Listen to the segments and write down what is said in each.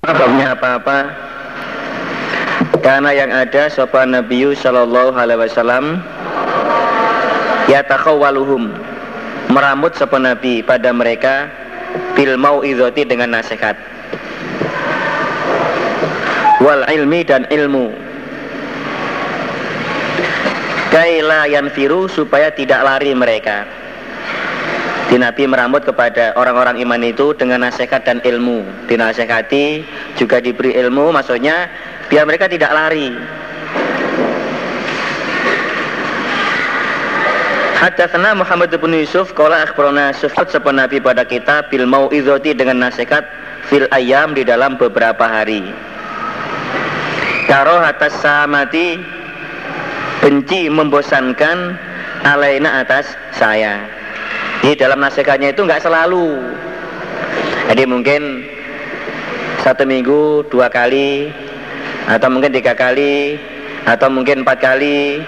Babnya apa-apa. Karena yang ada sopan Nabi Sallallahu Alaihi Wasallam Yatakhawaluhum Meramut sopan Nabi pada mereka Bil izoti dengan nasihat. Wal ilmi dan ilmu. Kaila yanfiru supaya tidak lari mereka di Nabi merambut kepada orang-orang iman itu dengan nasihat dan ilmu. Dinasehati juga diberi ilmu, maksudnya biar mereka tidak lari. Hadatsana Muhammad bin Yusuf qala akhbarana Sufyan sepen Nabi pada kita bil mauizati dengan nasihat fil ayam di dalam beberapa hari. Karo atas samati benci membosankan alaina atas saya. Di dalam nasihatnya itu nggak selalu. Jadi mungkin satu minggu dua kali, atau mungkin tiga kali, atau mungkin empat kali,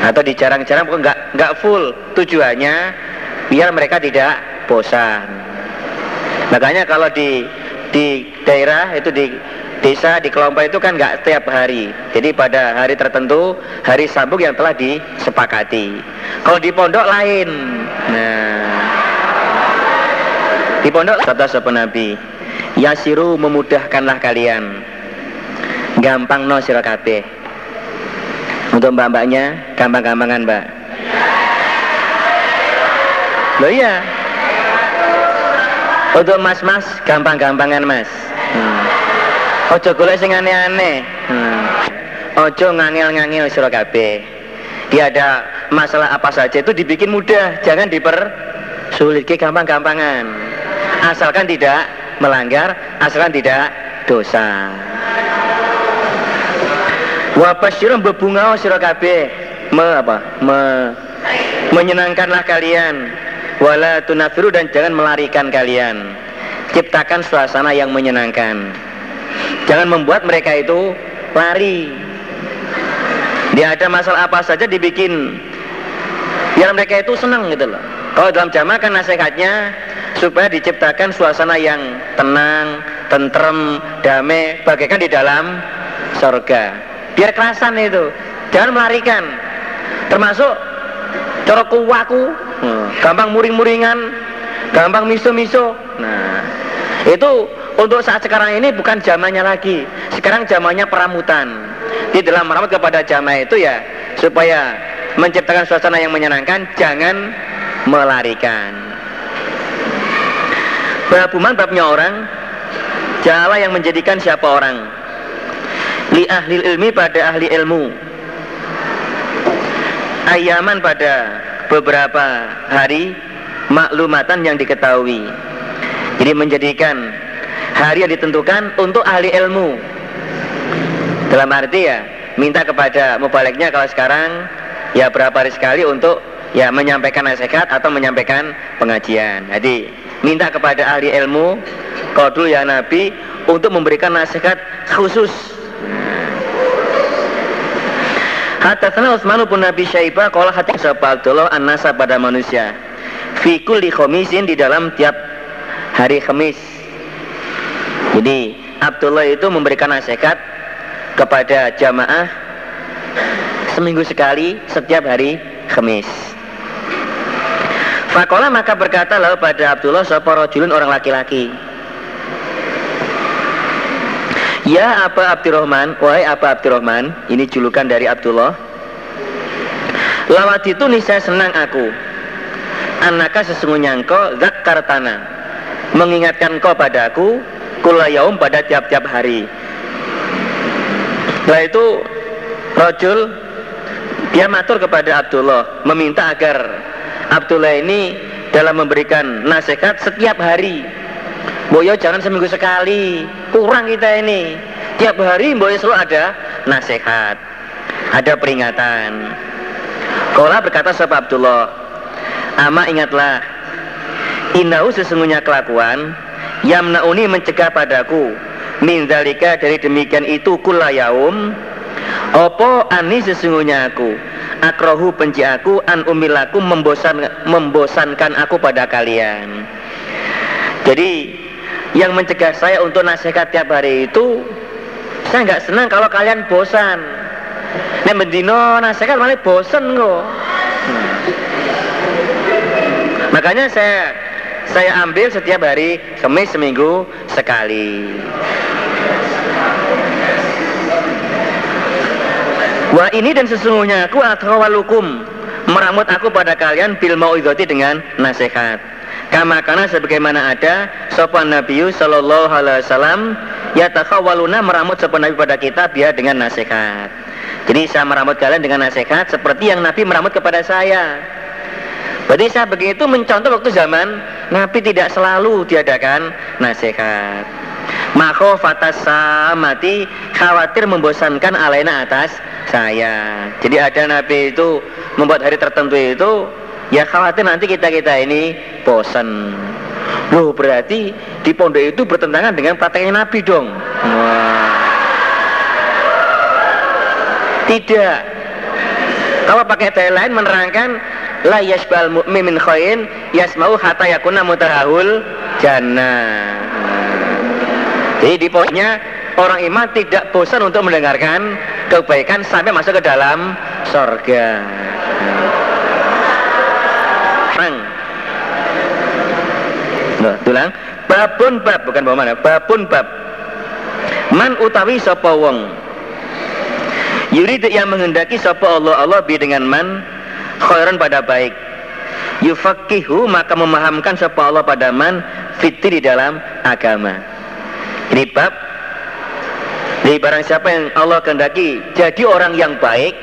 atau di jarang-jarang nggak nggak full. Tujuannya biar mereka tidak bosan. Makanya kalau di di daerah itu di desa di kelompok itu kan nggak setiap hari. Jadi pada hari tertentu hari sambung yang telah disepakati. Kalau di pondok lain. Nah, di pondok kata sepen Nabi, Yasiru memudahkanlah kalian. Gampang no sirakabe. Untuk mbak-mbaknya gampang-gampangan mbak. Loh iya. Untuk mas-mas gampang-gampangan mas. Hmm. Ojo golek sing aneh-aneh. Hmm. Ojo ngangil-ngangil sira kabeh. Dia ada masalah apa saja itu dibikin mudah, jangan diper sulit ke gampang-gampangan. Asalkan tidak melanggar, asalkan tidak dosa. Wa basyirun bebungau sira kabeh. Me apa? Me menyenangkanlah kalian. Wala tunafiru dan jangan melarikan kalian. Ciptakan suasana yang menyenangkan. Jangan membuat mereka itu lari. Dia ada masalah apa saja dibikin biar mereka itu senang gitu loh. Kalau dalam jamaah kan nasihatnya supaya diciptakan suasana yang tenang, tentrem, damai, bagaikan di dalam surga. Biar kerasan itu, jangan melarikan. Termasuk corok kuwaku, hmm, gampang muring-muringan, gampang miso-miso. Nah, itu untuk saat sekarang ini bukan zamannya lagi. Sekarang zamannya peramutan. Di dalam merawat kepada jamaah itu ya supaya menciptakan suasana yang menyenangkan, jangan melarikan. Babuman babnya orang, Jawa yang menjadikan siapa orang? Li ahli ilmi pada ahli ilmu. Ayaman pada beberapa hari maklumatan yang diketahui. Jadi menjadikan hari yang ditentukan untuk ahli ilmu. Dalam arti ya minta kepada mubaliknya kalau sekarang ya berapa hari sekali untuk ya menyampaikan nasihat atau menyampaikan pengajian. Jadi minta kepada ahli ilmu kalau dulu ya Nabi untuk memberikan nasihat khusus. Hadatsana Utsman bin Nabi Syaibah qala hati Abdullah an-nasa pada manusia. Fi kulli khamisin di dalam tiap hari Kamis jadi Abdullah itu memberikan nasihat kepada jamaah seminggu sekali setiap hari Kamis. Fakola maka berkata lalu pada Abdullah Soporojulun orang laki-laki. Ya apa Abdurrahman, wahai apa Abdurrahman, ini julukan dari Abdullah. Lawat itu nih saya senang aku. Anaka sesungguhnya engkau zakartana mengingatkan kau padaku kulayaum pada tiap-tiap hari. Setelah itu Rojul dia matur kepada Abdullah meminta agar Abdullah ini dalam memberikan nasihat setiap hari. Boyo jangan seminggu sekali, kurang kita ini. Tiap hari boyo selalu ada nasihat, ada peringatan. Kola berkata sahabat Abdullah, Ama ingatlah, inau sesungguhnya kelakuan yamnauni mencegah padaku min zalika dari demikian itu kula yaum opo ani sesungguhnya aku akrohu benci aku an umilaku membosan membosankan aku pada kalian jadi yang mencegah saya untuk nasihat tiap hari itu saya nggak senang kalau kalian bosan. Nek mendino nasihat malah bosan kok. Hmm. Makanya saya saya ambil setiap hari kemis seminggu sekali. Wah ini dan sesungguhnya aku atau walukum meramut aku pada kalian bil mauidoti dengan nasihat. Kama karena sebagaimana ada sopan Nabi Sallallahu Alaihi Wasallam ya takhawaluna meramut sopan Nabi pada kita biar dengan nasihat. Jadi saya meramut kalian dengan nasihat seperti yang Nabi meramut kepada saya. Berarti saya begitu mencontoh waktu zaman Nabi tidak selalu diadakan nasihat. Maka fatasa mati khawatir membosankan alaina atas saya. Jadi ada Nabi itu membuat hari tertentu itu ya khawatir nanti kita-kita ini bosan. Loh berarti di pondok itu bertentangan dengan prakteknya Nabi dong. Wah. Tidak. Kalau pakai dalil lain menerangkan la yasbal mu'min min khain yasma'u hatta yakuna mutahahul jannah. Jadi di pokoknya orang iman tidak bosan untuk mendengarkan kebaikan sampai masuk ke dalam sorga. Bang. Nah, tulang. Babun bab bukan bawa mana? Babun bab. Man utawi sapa wong. Yurid yang menghendaki sapa Allah Allah bi dengan man khairan pada baik. Yufakihu maka memahamkan sapa Allah pada man fitri di dalam agama. Ini bab Jadi barang siapa yang Allah kehendaki jadi orang yang baik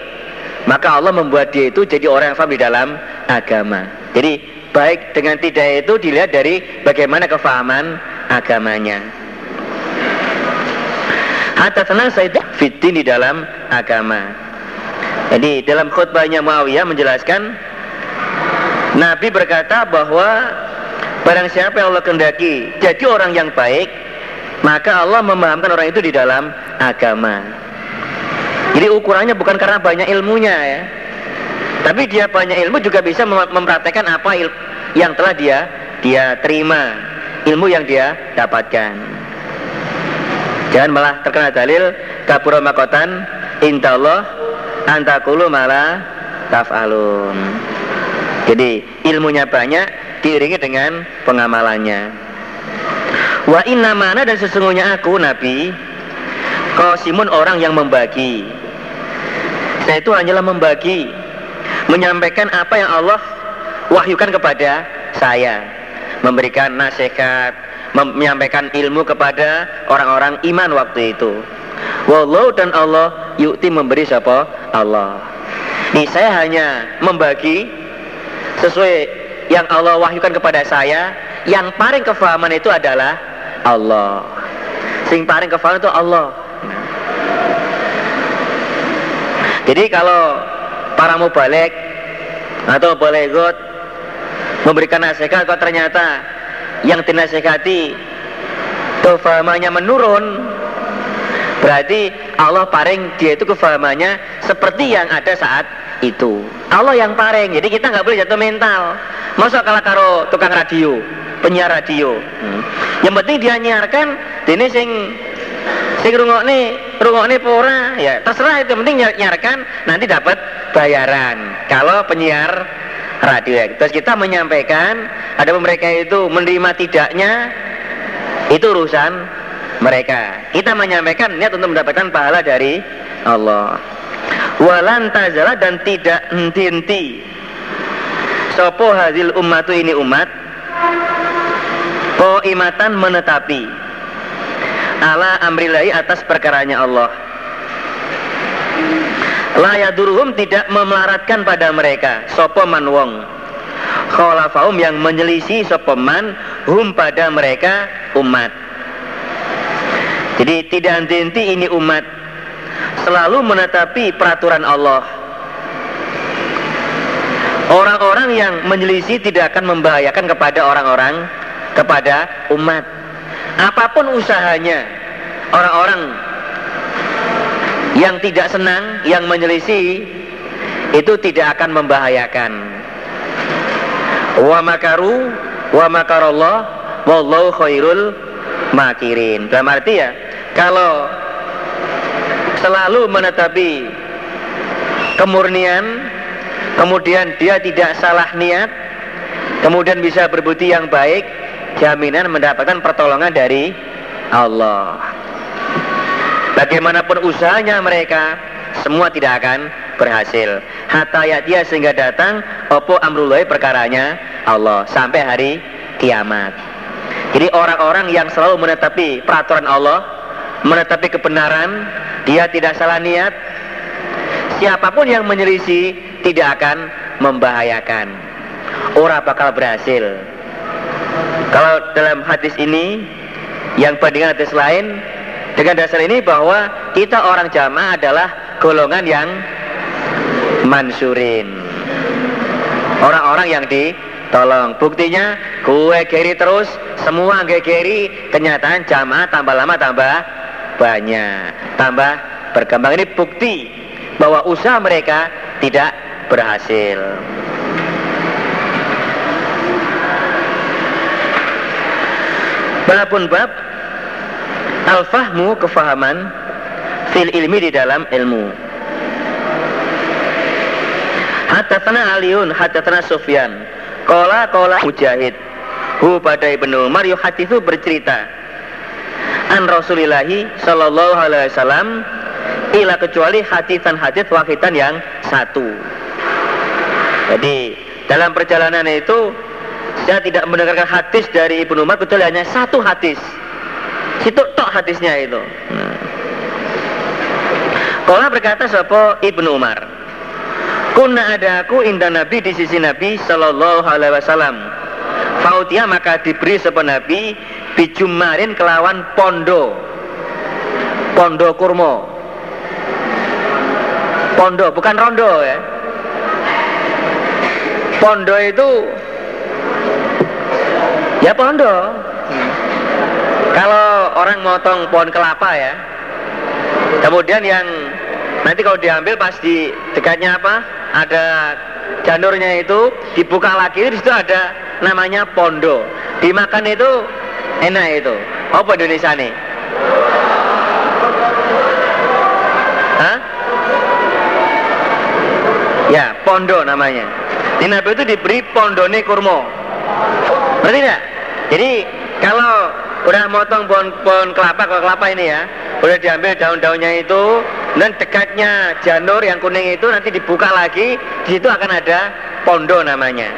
Maka Allah membuat dia itu jadi orang yang faham di dalam agama Jadi baik dengan tidak itu dilihat dari bagaimana kefahaman agamanya Hatta tenang saya fitin di dalam agama Jadi dalam khutbahnya Muawiyah menjelaskan Nabi berkata bahwa Barang siapa yang Allah kehendaki jadi orang yang baik maka Allah memahamkan orang itu di dalam agama. Jadi ukurannya bukan karena banyak ilmunya ya. Tapi dia banyak ilmu juga bisa mem mempraktekkan apa yang telah dia dia terima, ilmu yang dia dapatkan. Jangan malah terkena dalil kapura makotan intallah antakulu malah taf'alun. Jadi ilmunya banyak diiringi dengan pengamalannya. Wa inna mana dan sesungguhnya aku Nabi Qasimun orang yang membagi Saya itu hanyalah membagi Menyampaikan apa yang Allah wahyukan kepada saya Memberikan nasihat Menyampaikan ilmu kepada orang-orang iman waktu itu Wallahu dan Allah yukti memberi siapa? Allah. Ini saya hanya membagi Sesuai yang Allah wahyukan kepada saya. Yang paling kefahaman itu adalah Allah. Sing paling kefal itu Allah. Jadi kalau para mubalik atau balegot memberikan nasihat kok ternyata yang dinasihati kefahamannya menurun berarti Allah paring dia itu kefahamannya seperti yang ada saat itu Allah yang paring jadi kita nggak boleh jatuh mental masa kalah karo tukang radio penyiar radio. Hmm. Yang penting dia nyiarkan ini sing sing rungokne rungokne pora ya terserah itu penting nyiarkan nanti dapat bayaran kalau penyiar radio ya. terus kita menyampaikan ada mereka itu menerima tidaknya itu urusan mereka. Kita menyampaikan niat untuk mendapatkan pahala dari Allah. Walan tazala dan tidak henti-henti. Sopo hadil ummatu ini umat? Koimatan menetapi. Ala amrillahi atas perkaranya Allah. Layaduruhum tidak memelaratkan pada mereka. Sopoman wong. Kholafaum yang menyelisi sopoman hum pada mereka umat Jadi tidak henti-henti ini umat Selalu menetapi peraturan Allah Orang-orang yang menyelisih tidak akan membahayakan kepada orang-orang kepada umat. Apa pun usahanya, orang-orang yang tidak senang, yang menyelisih, itu tidak akan membahayakan. Wa makaru wa makarallah wallahu khairul makirin. Dalam arti ya, kalau selalu menetapi kemurnian, kemudian dia tidak salah niat, kemudian bisa berbudi yang baik, jaminan mendapatkan pertolongan dari Allah. Bagaimanapun usahanya mereka, semua tidak akan berhasil. Hatta dia sehingga datang opo amrullah perkaranya Allah sampai hari kiamat. Jadi orang-orang yang selalu menetapi peraturan Allah, menetapi kebenaran, dia tidak salah niat, siapa pun yang menyelisih tidak akan membahayakan. Orang bakal berhasil. Kalau dalam hadis ini yang bandingan hadis lain dengan dasar ini bahwa kita orang jamaah adalah golongan yang mansurin. Orang-orang yang ditolong. Buktinya gue kiri terus, semua gue kiri, kenyataan jamaah tambah lama tambah banyak, tambah berkembang. Ini bukti bahwa usaha mereka tidak berhasil. Babun bab al-fahmu kefahaman fil ilmi di dalam ilmu. Hadatsana Aliun, hadatsana Sufyan. Qala qala Mujahid. Hu pada Ibnu Umar yuhaditsu bercerita an Rasulillahi sallallahu alaihi wasallam ila kecuali hadisan hadis wahidan yang satu. Jadi dalam perjalanan itu saya tidak mendengarkan hadis dari Ibnu Umar kecuali hanya satu hadis. Situ tok hadisnya itu. Nah. Kalau berkata siapa Ibnu Umar. Kuna ada aku indah Nabi di sisi Nabi Sallallahu Alaihi Wasallam. Fautia maka diberi sepen Nabi bijumarin kelawan pondo. Pondo kurmo pondo bukan rondo ya. Pondo itu ya pondo. Kalau orang motong pohon kelapa ya. Kemudian yang nanti kalau diambil pas di dekatnya apa ada janurnya itu dibuka lagi di situ ada namanya pondo dimakan itu enak itu apa Indonesia nih Hah? Ya, pondo namanya. Di Nabi itu diberi pondone kurma. Berarti tidak? Jadi kalau udah motong pohon, pohon kelapa, kalau kelapa ini ya, udah diambil daun-daunnya itu, dan dekatnya janur yang kuning itu nanti dibuka lagi, di situ akan ada pondo namanya.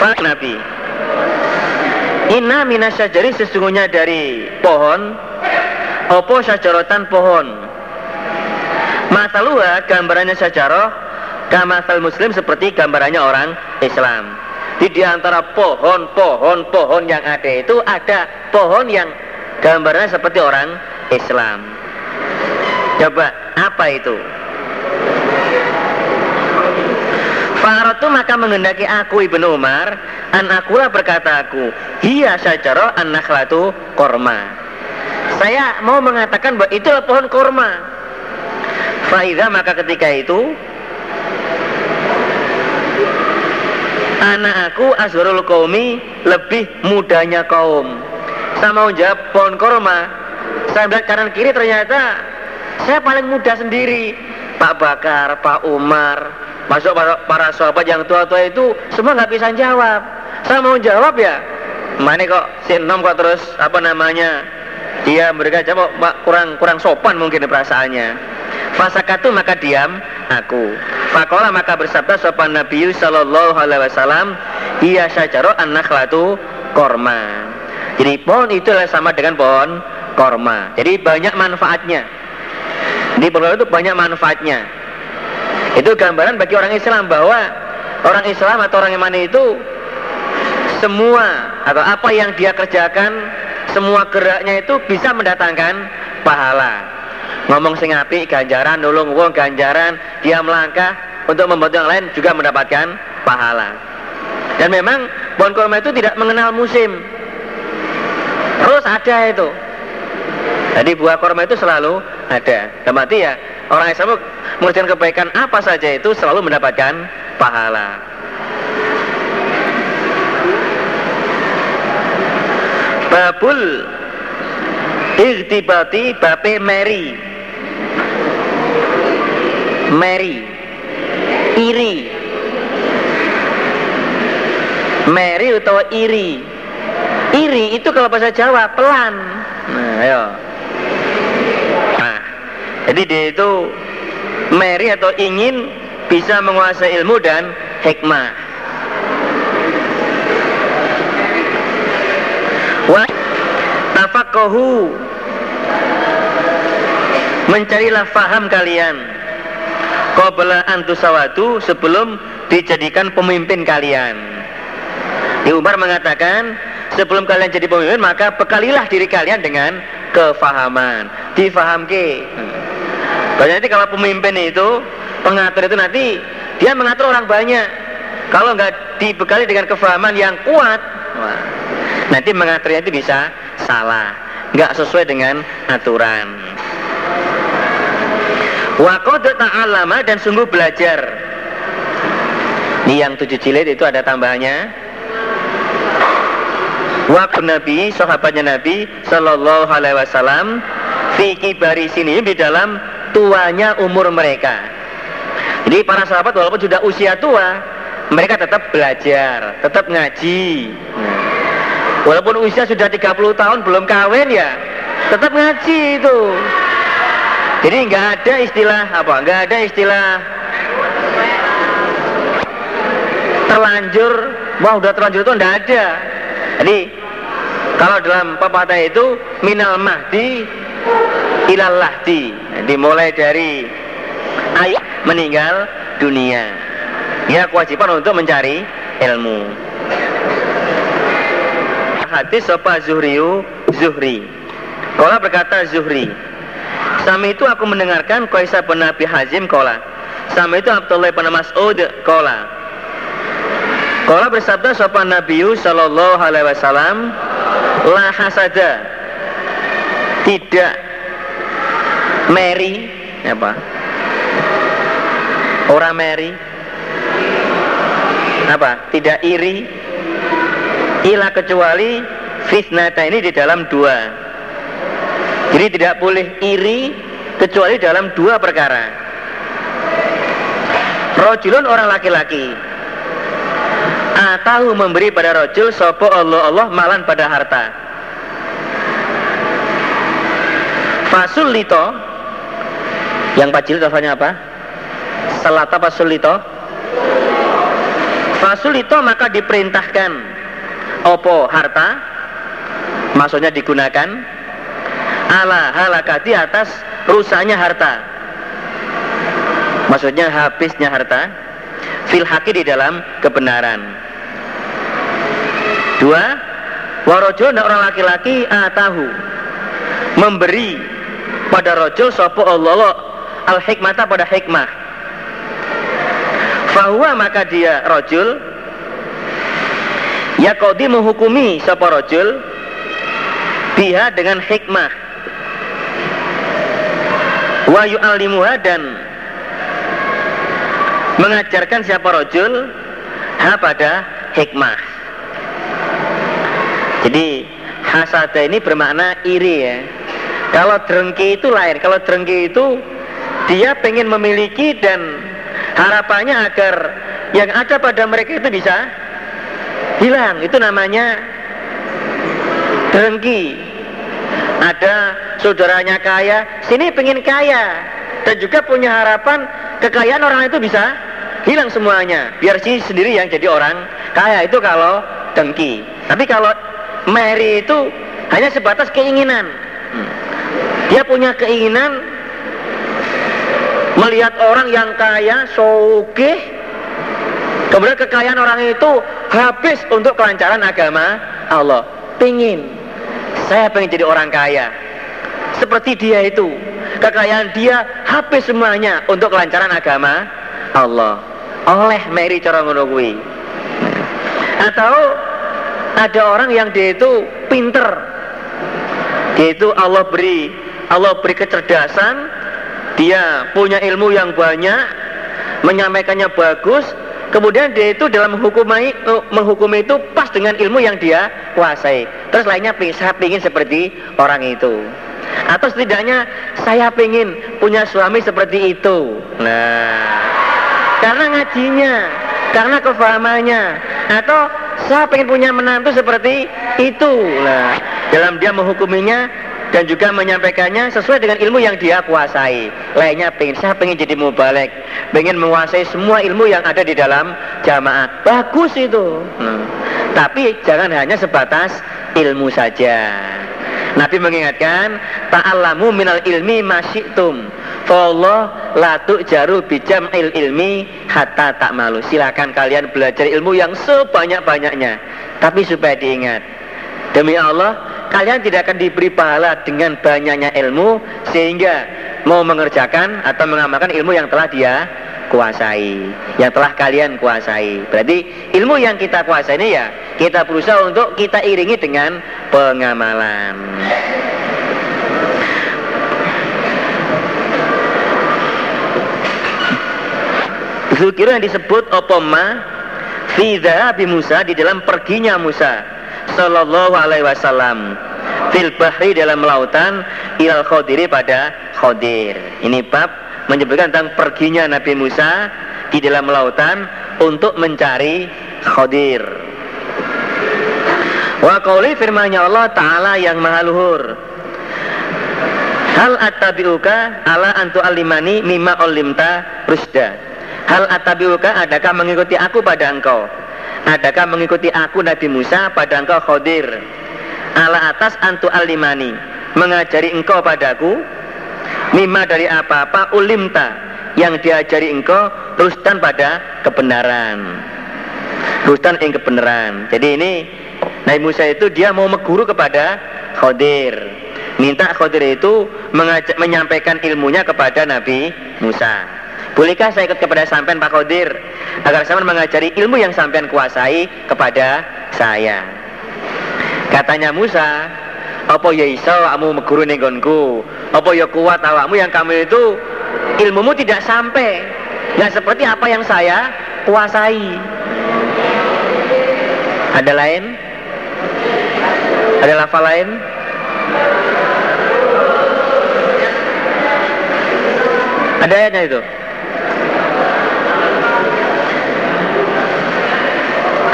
Pak Nabi. Inna minasyajari sesungguhnya dari pohon Opo syajarotan pohon Masaluha gambarannya syajaroh Kamasal muslim seperti gambarannya orang Islam Di di antara pohon-pohon-pohon yang ada itu Ada pohon yang gambarnya seperti orang Islam Coba apa itu? Faratu maka mengendaki aku Ibnu Umar An akulah berkata aku Hiya syajaro an nakhlatu korma saya mau mengatakan bahwa itulah pohon korma. Faidah maka ketika itu anak aku Azharul Qaumi lebih mudanya kaum. Saya mau jawab pohon korma. Saya melihat kanan kiri ternyata saya paling muda sendiri. Pak Bakar, Pak Umar, masuk para, para sahabat yang tua-tua itu semua nggak bisa jawab. Saya mau jawab ya, mana kok sinom kok terus apa namanya dia mereka coba kurang kurang sopan mungkin perasaannya. Fasakatu maka diam aku. Fakola maka bersabda sopan Nabi Sallallahu Alaihi Wasallam, ia syajaro an-nakhlatu korma. Jadi pohon itu sama dengan pohon korma. Jadi banyak manfaatnya. Di pohon itu banyak manfaatnya. Itu gambaran bagi orang Islam bahwa orang Islam atau orang yang mana itu semua atau apa yang dia kerjakan semua geraknya itu bisa mendatangkan pahala ngomong sing api ganjaran nulung wong ganjaran dia melangkah untuk membantu yang lain juga mendapatkan pahala dan memang pohon kurma itu tidak mengenal musim terus ada itu. Jadi buah kurma itu selalu ada. Dan berarti ya orang Islam mengerjakan kebaikan apa saja itu selalu mendapatkan pahala. Babul irtibati bape Mary Mary iri. Mary atau iri iri itu kalau bahasa Jawa pelan. Nah ayo. Nah jadi dia itu Mary atau ingin bisa menguasai ilmu dan hikmah. Wa tafaqahu. Mencarilah faham kalian. Qabla antusawatu sebelum dijadikan pemimpin kalian. Di Umar mengatakan sebelum kalian jadi pemimpin maka bekalilah diri kalian dengan kefahaman. Difaham ke banyak nanti kalau pemimpin itu pengatur itu nanti dia mengatur orang banyak. Kalau nggak dibekali dengan kefahaman yang kuat nanti mengaturnya itu bisa salah. Nggak sesuai dengan aturan. Waqad ta'alama dan sungguh belajar. Ini yang tujuh jilid itu ada tambahannya. Waktu Nabi, sahabatnya Nabi Sallallahu Alaihi Wasallam Fi kibari sini di dalam tuanya umur mereka Jadi para sahabat walaupun sudah usia tua Mereka tetap belajar, tetap ngaji Walaupun usia sudah 30 tahun belum kawin ya Tetap ngaji itu Jadi nggak ada istilah apa? Nggak ada istilah terlanjur. Wah udah terlanjur itu nggak ada. Jadi kalau dalam pepatah itu minal mahdi ilal lahdi. Dimulai dari ayat meninggal dunia. Ya kewajiban untuk mencari ilmu. Hadis sopa Zuhriu Zuhri. Kola berkata Zuhri. Sama itu aku mendengarkan Qaisar bin Nabi Hazim kola. Sama itu Abdullah bin Mas'ud kola. Kola bersabda sopan Nabi Sallallahu Alaihi Wasallam La hasada Tidak Mary apa? Orang Mary Apa? Tidak iri Ila kecuali Fitnata ini di dalam dua Jadi tidak boleh iri Kecuali dalam dua perkara Rojulun orang laki-laki Atahu memberi pada rojul Sopo Allah Allah malan pada harta. Fasul lito. Yang Pak Jilid apa? Selata fasul lito. Fasul lito maka diperintahkan. Opo harta. Maksudnya digunakan. Ala halakati atas rusaknya harta. Maksudnya habisnya harta. Fil haki di dalam kebenaran Dua Warojul dan orang laki-laki atahu Memberi pada rojul sopo Allah al hikmata pada hikmah. Fahuwa maka dia rojul Ya kodi menghukumi sopo rojul Biha dengan hikmah. Wa yu'allimuha dan Mengajarkan siapa rojul Ha pada hikmah Jadi hasada ini bermakna iri ya kalau drengki itu lain, kalau drengki itu dia pengen memiliki dan harapannya agar yang ada pada mereka itu bisa hilang. Itu namanya drengki. Ada saudaranya kaya, sini pengen kaya dan juga punya harapan kekayaan orang itu bisa hilang semuanya. Biar sini sendiri yang jadi orang kaya itu kalau dengki. Tapi kalau Mary itu hanya sebatas keinginan. Dia punya keinginan melihat orang yang kaya, soge, kemudian kekayaan orang itu habis untuk kelancaran agama Allah. Pingin, saya pengen jadi orang kaya. Seperti dia itu, kekayaan dia habis semuanya untuk kelancaran agama Allah. Oleh Mary cara Atau ada orang yang dia itu pinter, dia itu Allah beri Allah beri kecerdasan, dia punya ilmu yang banyak, menyampaikannya bagus, kemudian dia itu dalam menghukumi menghukumi itu pas dengan ilmu yang dia kuasai. Terus lainnya saya ingin seperti orang itu. Atau setidaknya saya ingin punya suami seperti itu. Nah karena ngajinya karena kefahamannya atau saya ingin punya menantu seperti itu nah dalam dia menghukuminya dan juga menyampaikannya sesuai dengan ilmu yang dia kuasai. Lainnya pengen saya pengen jadi mubalek, pengen menguasai semua ilmu yang ada di dalam jamaah. Bagus itu. Hmm. Tapi jangan hanya sebatas ilmu saja. Nabi mengingatkan, ta'allamu minal ilmi masyitum. Allah la jaru bijam il ilmi hatta tak malu. Silakan kalian belajar ilmu yang sebanyak-banyaknya. Tapi supaya diingat, demi Allah kalian tidak akan diberi pahala dengan banyaknya ilmu sehingga mau mengerjakan atau mengamalkan ilmu yang telah dia kuasai, yang telah kalian kuasai. Berarti ilmu yang kita kuasai ini ya kita berusaha untuk kita iringi dengan pengamalan. Zukir yang disebut opoma Fidha bi Musa di dalam perginya Musa Sallallahu alaihi wasallam. Fil bahri dalam lautan ilal khodiri pada khodir ini bab menyebutkan tentang perginya Nabi Musa di dalam lautan untuk mencari khodir wa qauli firmanya Allah Ta'ala yang maha luhur. Hal attabi'uka ala antu alimani mimma olimta rusda Hal attabi'uka adakah mengikuti aku pada engkau? Adakah mengikuti aku Nabi Musa pada engkau khodir Ala atas antu alimani Mengajari engkau padaku? Mima dari apa-apa ulimta Yang diajari engkau Rustan pada kebenaran. Rustan yang kebenaran. Jadi ini Nabi Musa itu dia mau meguru kepada khodir Minta khodir itu mengajak, menyampaikan ilmunya kepada Nabi Musa Bolehkah saya ikut kepada sampean Pak Kodir agar sampean mengajari ilmu yang sampean kuasai kepada saya? Katanya Musa, apa ya iso kamu meguru nenggonku? Apa ya kuat awakmu yang kamu itu ilmumu tidak sampai, nggak seperti apa yang saya kuasai. Ada lain? Ada lafal lain? Ada ayatnya itu?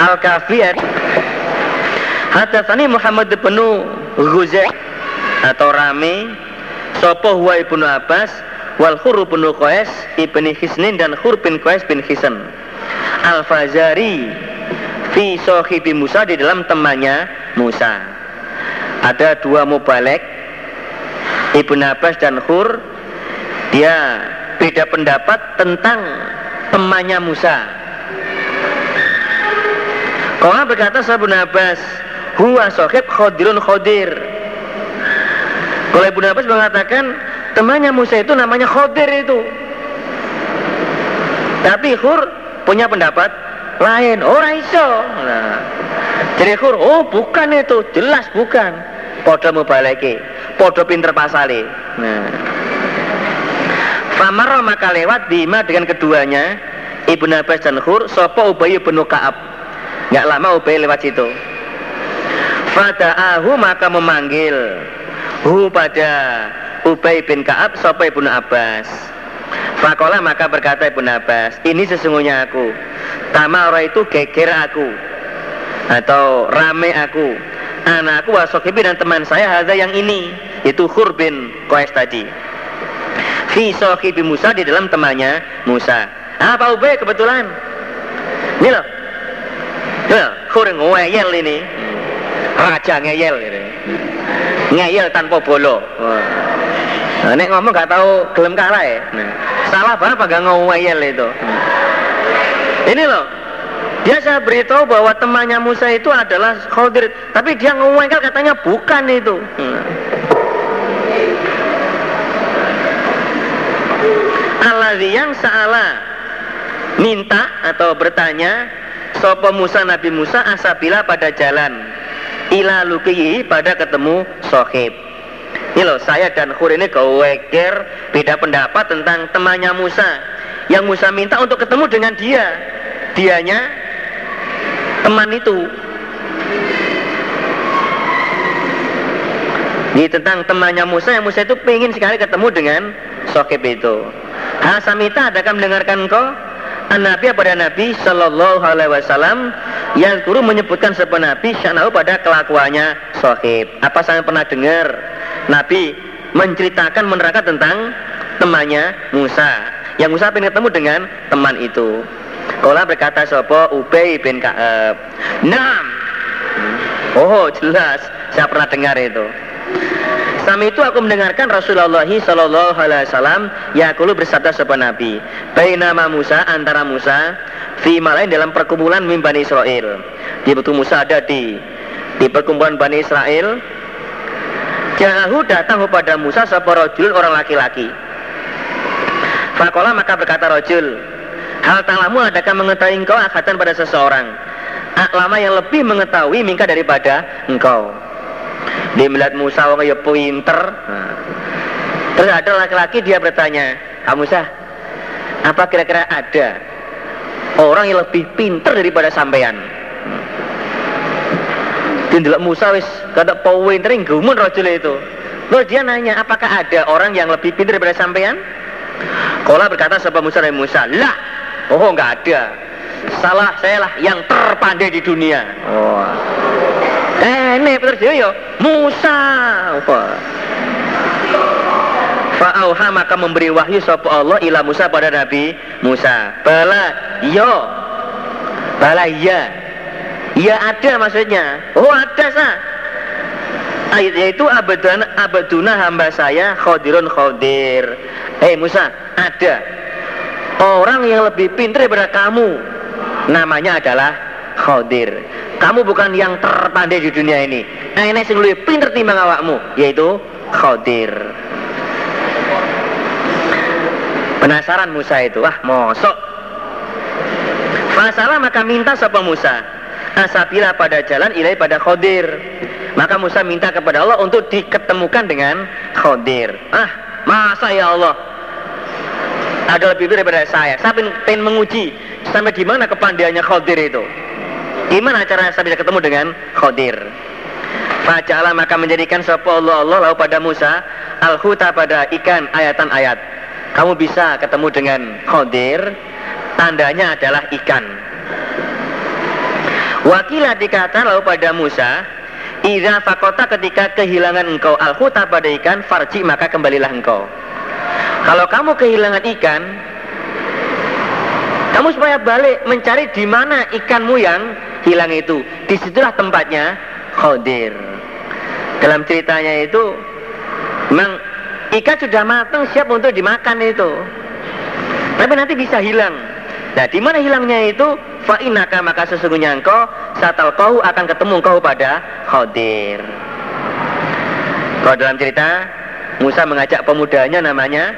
Al-Kafiyat Hadatsani Muhammad bin Ghuzai atau Rami Sopo huwa ibnu Abbas wal Khur bin Qais ibni Hisnin dan Khur bin Qais bin Hisan. Al-Fazari fi sahibi Musa di dalam temannya Musa. Ada dua mubalek Ibnu Abbas dan Khur dia beda pendapat tentang temannya Musa Kala berkata Ibnu Abbas, huwa sahib khodirun khodir. Kalau Ibnu Abbas mengatakan temannya Musa itu namanya Khodir itu. Tapi Hur punya pendapat lain. Oh iso. Nah, jadi Hur, oh bukan itu, jelas bukan. Podo mubaleke, podo pinter pasale. Nah. Famar maka lewat Bima dengan keduanya Ibnu Abbas dan Hur Sopo Ubay bin Ka'ab Nggak lama Ubay lewat situ. Fada'ahu maka memanggil hu pada Ubay bin Ka'ab sapa Ibnu Abbas. Fakola maka berkata Ibnu Abbas, ini sesungguhnya aku. Tamara itu geger aku atau rame aku. Anakku wasokibi dan teman saya ada yang ini itu Hur bin Qais tadi. Fi sohibi Musa di dalam temannya Musa. Apa Ubay kebetulan? Ini loh, Kurang ngeyel ini. Raja ngeyel ini. Ngeyel tanpa bolo. Nah, nek ngomong gak tahu gelem kalah ya. Nah, salah banget apa gak ngeyel itu. Ini loh, dia saya beritahu bahwa temannya Musa itu adalah Khodir, tapi dia ngomongkan katanya bukan itu. Allah yang salah minta atau bertanya Sopo Musa Nabi Musa asabila pada jalan. Ila lukiyi pada ketemu sohib. Ini loh saya dan Khur ini weker beda pendapat tentang temannya Musa. Yang Musa minta untuk ketemu dengan dia. Dianya teman itu. Ini tentang temannya Musa yang Musa itu pengen sekali ketemu dengan Sokib itu. Hasamita adakah mendengarkan engkau? An-Nabi pada Nabi Shallallahu Alaihi Wasallam yang guru menyebutkan sebuah Nabi syanahu pada kelakuannya Sohib. Apa saya pernah dengar Nabi menceritakan menerangkan tentang temannya Musa. Yang Musa ingin ketemu dengan teman itu. Kala berkata sopo Ubay bin Ka'ab. Nam. Oh jelas, saya pernah dengar itu. Sama itu aku mendengarkan Rasulullah Sallallahu Alaihi Wasallam yakulu bersabda sebuah Nabi. Baik nama Musa antara Musa fi malain dalam perkumpulan Bani Israel. Di waktu Musa ada di di perkumpulan Bani Israel. Jahu datang kepada Musa sebuah rojul orang laki-laki. Fakola maka berkata rojul, hal talamu adakah mengetahui engkau akatan pada seseorang? Lama yang lebih mengetahui mingka daripada engkau. Dia melihat Musa orang ya pinter. Terus ada laki-laki dia bertanya, "Ah Musa, apa kira-kira ada orang yang lebih pinter daripada sampean?" Dia Musa wis kata pinter gumun rojul itu. Terus dia nanya, apakah ada orang yang lebih pintar daripada sampean? Kola berkata sebab Musa dan Musa, lah, oh enggak ada. Salah saya lah yang terpandai di dunia. Oh. Eh, ini terus yo Musa apa? Fa'auha maka memberi wahyu sapa Allah ila Musa pada Nabi Musa. Bala yo. Bala iya. Ya ada maksudnya. Oh ada sah. Ayat yaitu abaduna, abaduna hamba saya khodirun khodir. Hei Musa, ada orang yang lebih pintar daripada kamu. Namanya adalah khodir. Kamu bukan yang terpandai di dunia ini. Ini sing lebih pinter timbang awakmu, yaitu Khodir. Penasaran Musa itu, wah mosok. Masalah maka minta sapa Musa. Asabila pada jalan ilai pada Khodir. Maka Musa minta kepada Allah untuk diketemukan dengan Khodir. Ah, masa ya Allah? Ada lebih daripada saya. Saya pengen menguji sampai di mana kepandaiannya Khodir itu. Gimana cara saya bisa ketemu dengan Khodir? Faja'ala maka menjadikan sapa Allah Allah lalu pada Musa al-huta pada ikan ayatan ayat. Kamu bisa ketemu dengan Khodir, tandanya adalah ikan. Wakilah dikata lalu pada Musa, Ira fakota ketika kehilangan engkau al-huta pada ikan, farji maka kembalilah engkau. Kalau kamu kehilangan ikan, kamu supaya balik mencari di mana ikanmu yang hilang itu. Di situlah tempatnya Khodir. Dalam ceritanya itu, memang ikan sudah matang siap untuk dimakan itu. Tapi nanti bisa hilang. Nah, di mana hilangnya itu? Fa'inaka maka sesungguhnya engkau satal kau akan ketemu engkau pada Khodir. Kalau dalam cerita Musa mengajak pemudanya namanya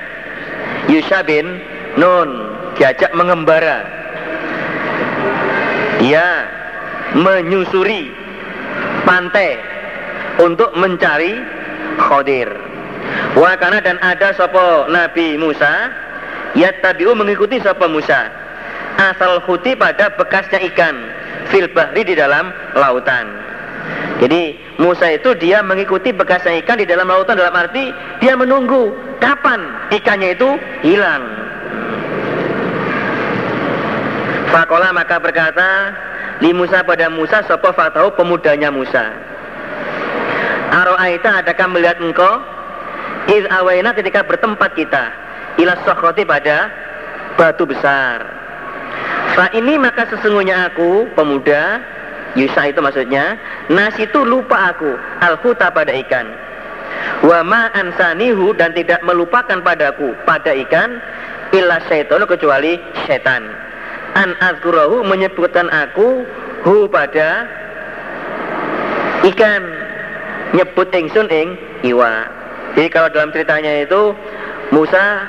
Yusha bin Nun diajak mengembara. Dia menyusuri pantai untuk mencari Khodir. Wa karena dan ada sopo Nabi Musa ya tabiu mengikuti sopo Musa asal khuti pada bekasnya ikan fil bahri di dalam lautan. Jadi Musa itu dia mengikuti bekasnya ikan di dalam lautan dalam arti dia menunggu kapan ikannya itu hilang. Fakola maka berkata Li Musa pada Musa sopo fatahu pemudanya Musa. Aro'aita adakah melihat engkau? Iz awaina ketika bertempat kita ila sokoti pada batu besar. Fa ini maka sesungguhnya aku pemuda Yusa itu maksudnya nasi itu lupa aku alhuta pada ikan. Wa ma ansanihu dan tidak melupakan padaku pada ikan illa syaitan kecuali setan an azkurahu menyebutkan aku hu pada ikan. Nyebut ingsun ing iwa. Jadi kalau dalam ceritanya itu Musa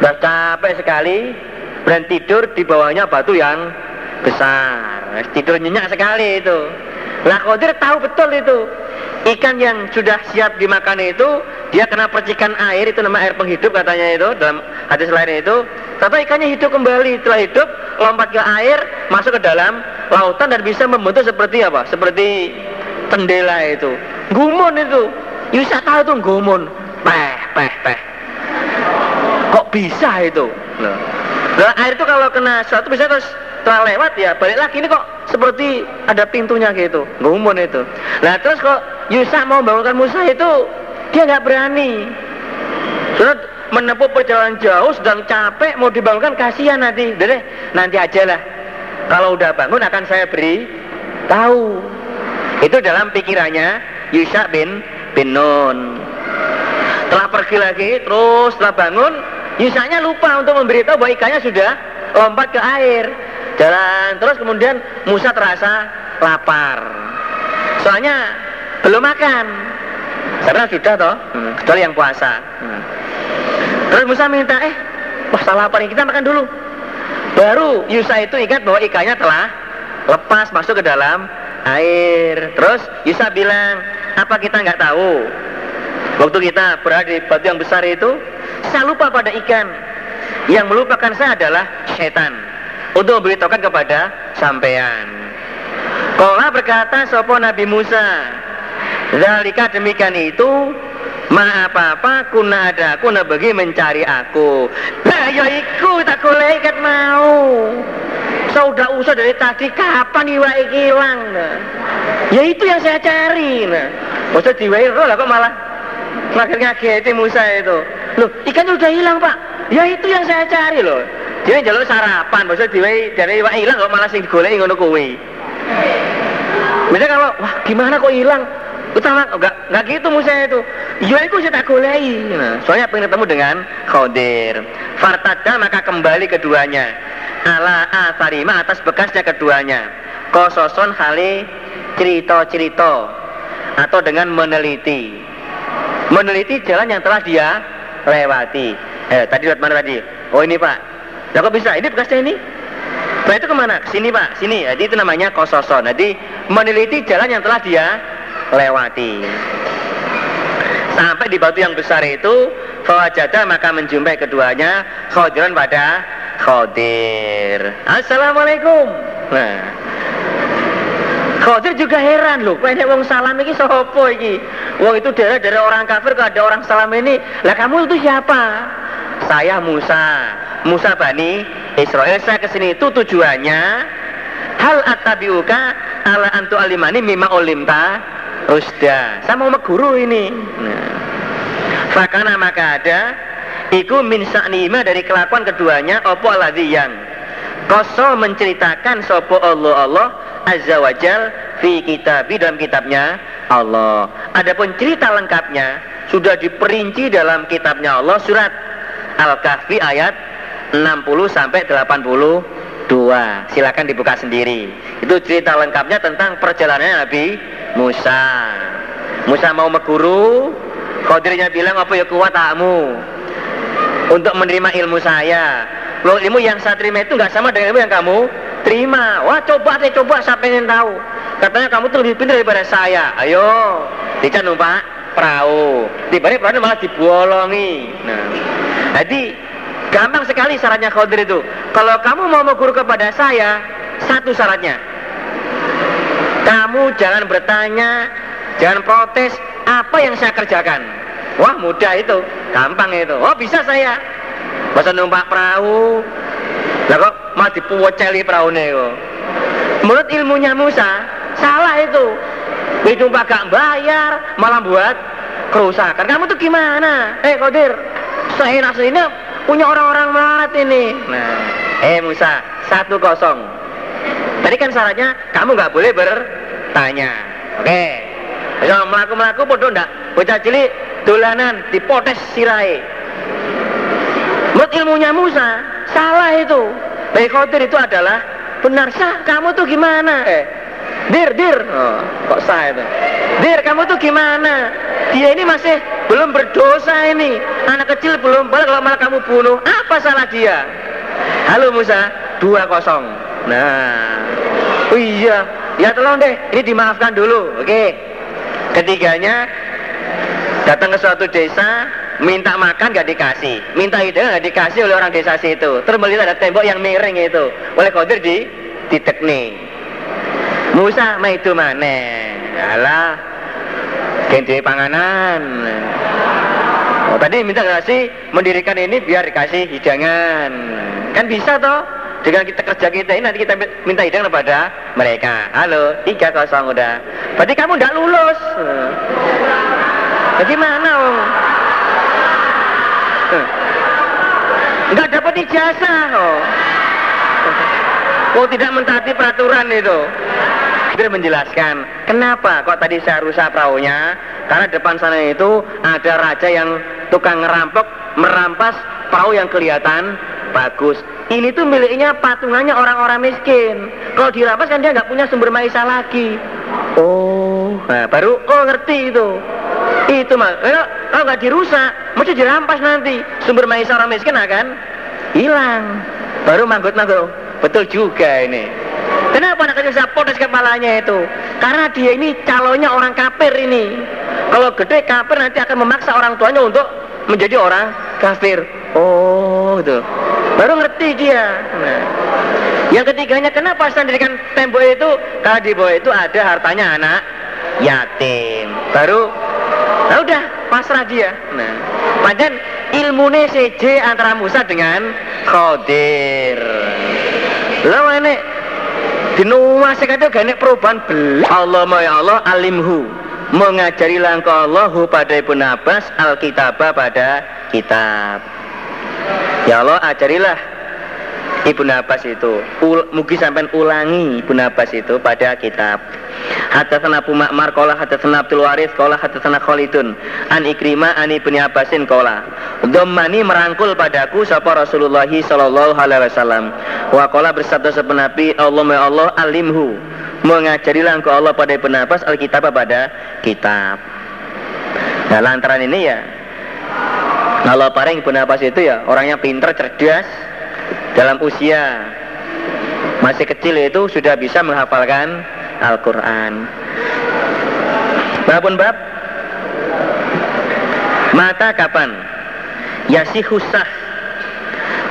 capek sekali dan tidur di bawahnya batu yang besar. Tidur nyenyak sekali itu lah Qadir tahu betul itu ikan yang sudah siap dimakan itu dia kena percikan air itu nama air penghidup katanya itu dalam hadis lain itu tapi ikannya hidup kembali setelah hidup lompat ke air, masuk ke dalam lautan dan bisa membentuk seperti apa? Seperti tendela itu. Gumun itu. Yusa tahu itu gumun. Peh, peh, peh. Kok bisa itu? Nah, nah air itu kalau kena sesuatu bisa terus telah lewat ya balik lagi ini kok seperti ada pintunya gitu. Gumun itu. Nah terus kok Yusa mau bangunkan Musa itu dia nggak berani. Sudah menempuh perjalanan jauh sedang capek mau dibangunkan kasihan nanti. Deh nanti aja lah. Kalau udah bangun akan saya beri tahu. Itu dalam pikirannya Yusa bin bin Nun. Telah pergi lagi terus setelah bangun Yusanya lupa untuk memberitahu bahwa ikannya sudah lompat ke air jalan. Terus kemudian Musa terasa lapar. Soalnya belum makan. Karena sudah toh hmm. kecuali yang puasa. Hmm. terus Musa minta eh wah salah lapar kita makan dulu. Baru Yusa itu ingat bahwa ikannya telah lepas masuk ke dalam air. Terus Yusa bilang apa kita nggak tahu? Waktu kita berada di batu yang besar itu saya lupa pada ikan. Yang melupakan saya adalah setan untuk memberitahukan kepada sampean. Kola berkata sopo Nabi Musa, Zalika demikian itu Ma apa-apa kuna ada kuna bagi mencari aku. Lah ya iku tak boleh ikat mau. Sudah usah dari tadi kapan iwa hilang Ya itu yang saya cari nah. Maksud diwai lah kok malah Makin ngageti Musa itu. Loh ikan sudah hilang pak? Ya itu yang saya cari loh dia jalur sarapan, maksudnya diwai dari iwak hilang kok malah sing digoleki ngono kuwi. Misalnya kalau wah gimana kok hilang? Utama enggak enggak gitu Musa itu. Ya itu saya tak golei. Nah, soalnya pengen ketemu dengan Khodir. Fartada maka kembali keduanya. Ala asarima atas bekasnya keduanya. Kososon hale cerita-cerita atau dengan meneliti. Meneliti jalan yang telah dia lewati. Eh, tadi lihat mana tadi? Oh ini Pak, Ya kok bisa? Ini bekasnya ini. Nah itu ke mana? Sini pak, sini. Jadi itu namanya kososon. Jadi meneliti jalan yang telah dia lewati. Sampai di batu yang besar itu, Fawajada maka menjumpai keduanya Khodiran pada Khodir. Assalamualaikum. Nah, Khodir juga heran loh, banyak wong salam ini sopo ini. Wong itu daerah dari orang kafir, kalau ada orang salam ini, lah kamu itu siapa? Saya Musa. Musa Bani Israel saya ke sini. Itu tujuannya. Hal atabiuka ala antu alimani mima olimta usda saya mau guru ini. Nah. fakana maka ada iku min sa'nima dari kelakuan keduanya opo aladhi yang. Koso menceritakan sopo Allah Allah azza wajal fi kitabi dalam kitabnya Allah. Adapun cerita lengkapnya sudah diperinci dalam kitabnya Allah surat Al-Kahfi ayat 60 sampai 82. Silakan dibuka sendiri. Itu cerita lengkapnya tentang perjalanan Nabi Musa. Musa mau meguru, Qadirnya bilang apa ya kuat takmu untuk menerima ilmu saya. Loh, ilmu yang saya terima itu nggak sama dengan ilmu yang kamu terima. Wah coba saya coba saya pengen tahu. Katanya kamu tuh lebih pintar daripada saya. Ayo, dican numpak perahu. Tiba-tiba perahu malah dibolongi. Nah, jadi Gampang sekali syaratnya Khadir itu. Kalau kamu mau mengguru kepada saya, satu syaratnya. Kamu jangan bertanya, jangan protes apa yang saya kerjakan. Wah mudah itu, gampang itu. Oh bisa saya. Masa numpak perahu, lah kok mau dipuweceli perahu kok. Menurut ilmunya Musa, salah itu. Numpak gak bayar, malah buat kerusakan. Kamu tuh gimana? Eh Kodir, seenak ini punya orang-orang melarat ini. Nah, eh Musa, satu kosong. Tadi kan syaratnya kamu nggak boleh bertanya. Oke. Okay. Ayo melaku-melaku bodoh ndak? Bocah cilik dolanan dipotes sirai. Menurut ilmunya Musa, salah itu. Baik khotir itu adalah benar sah. Kamu tuh gimana? Eh, dir, dir. Oh, kok sah itu? Dir, kamu tuh gimana? Dia ini masih belum berdosa ini. Anak kecil belum balik kalau malah kamu bunuh apa salah dia? Halo Musa. Dua kosong. Nah oh iya. Ya tolong deh. Ini dimaafkan dulu oke? Ketiganya datang ke suatu desa minta makan gak dikasih, minta hidangan gak dikasih oleh orang desa situ. Terus melihat ada tembok yang miring itu, oleh Qadir di ditekni. Musa mah itu mana? Alah, ganti panganan. Oh, tadi minta kasih mendirikan ini biar dikasih hidangan. Kan bisa toh? Dengan kita kerja kita ini nanti kita minta hidangan kepada mereka. Halo, tiga kosong udah. Berarti kamu tidak lulus. Bagaimana om? Enggak dapat ijazah oh. Oh tidak mentaati peraturan itu. Dia menjelaskan kenapa kok tadi saya rusak perahunya karena depan sana itu ada raja yang tukang ngerampok merampas perahu yang kelihatan bagus. Ini tuh miliknya patungannya orang-orang miskin. Kalau dirampas kan dia nggak punya sumber maisa lagi. Oh, nah baru oh ngerti itu. Itu mah, kalau, kalau nggak dirusak, mesti dirampas nanti. Sumber maisa orang miskin akan hilang. Baru manggut-manggut. Betul juga ini. Kenapa anak kecil saya potes kepalanya itu? Karena dia ini calonnya orang kafir ini. Kalau gede kafir nanti akan memaksa orang tuanya untuk menjadi orang kafir. Oh, itu. Baru ngerti dia. Nah. Yang ketiganya kenapa saya dirikan tembok itu? Karena di bawah itu ada hartanya anak yatim. Baru Nah udah pasrah dia. Nah, padahal ilmu CJ antara Musa dengan Khodir. Lalu ini dinua sekadar gane perubahan beli. Allah ya Allah alimhu mengajari langkah Allahu pada Ibn Abbas Alkitabah pada kitab. Ya Allah ajarilah Ibnu Abbas itu. Ul, mugi sampai ulangi Ibnu Abbas itu pada kitab. Hadatsana Abu Ma'mar qala hadatsana Abdul Waris qala hadatsana Khalidun. An Ikrimah an Ibnu Abbasin qala Dhammani merangkul padaku sapa Rasulullah sallallahu alaihi wasallam. Wa qala bersabda sapa Nabi Allah ya Allah alimhu. Mengajarilah engkau Allah pada Ibnu Abbas Alkitab pada kitab. Nah lantaran ini ya kalau paling Ibnu Abbas itu ya orangnya pintar cerdas dalam usia masih kecil itu sudah bisa menghafalkan Al-Quran. Babun bab? Mata kapan? Yasih husah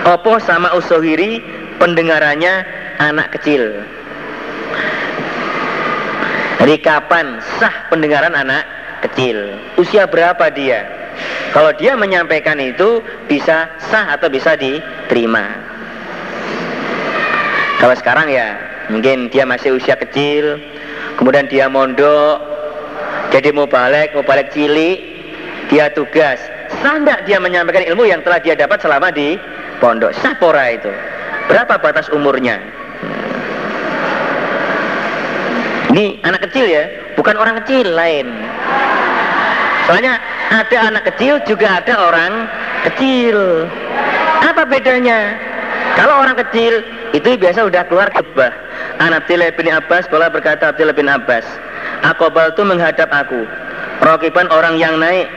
Opo sama usohiri Pendengarannya anak kecil? Dari kapan sah pendengaran anak kecil? Usia berapa dia? Kalau dia menyampaikan itu Bisa sah atau bisa diterima Kalau sekarang ya Mungkin dia masih usia kecil, kemudian dia mondok, jadi mau balik, mau balik cilik, dia tugas. Sah dia menyampaikan ilmu yang telah dia dapat selama di pondok? Sah pora itu. Berapa batas umurnya? Ini anak kecil ya, bukan orang kecil lain. Soalnya ada anak kecil juga ada orang kecil. Apa bedanya? Kalau orang kecil itu biasa udah keluar kebah An Abdillah bin Abbas Kala berkata Abdillah bin Abbas Akobal itu menghadap aku. Rokiban orang yang naik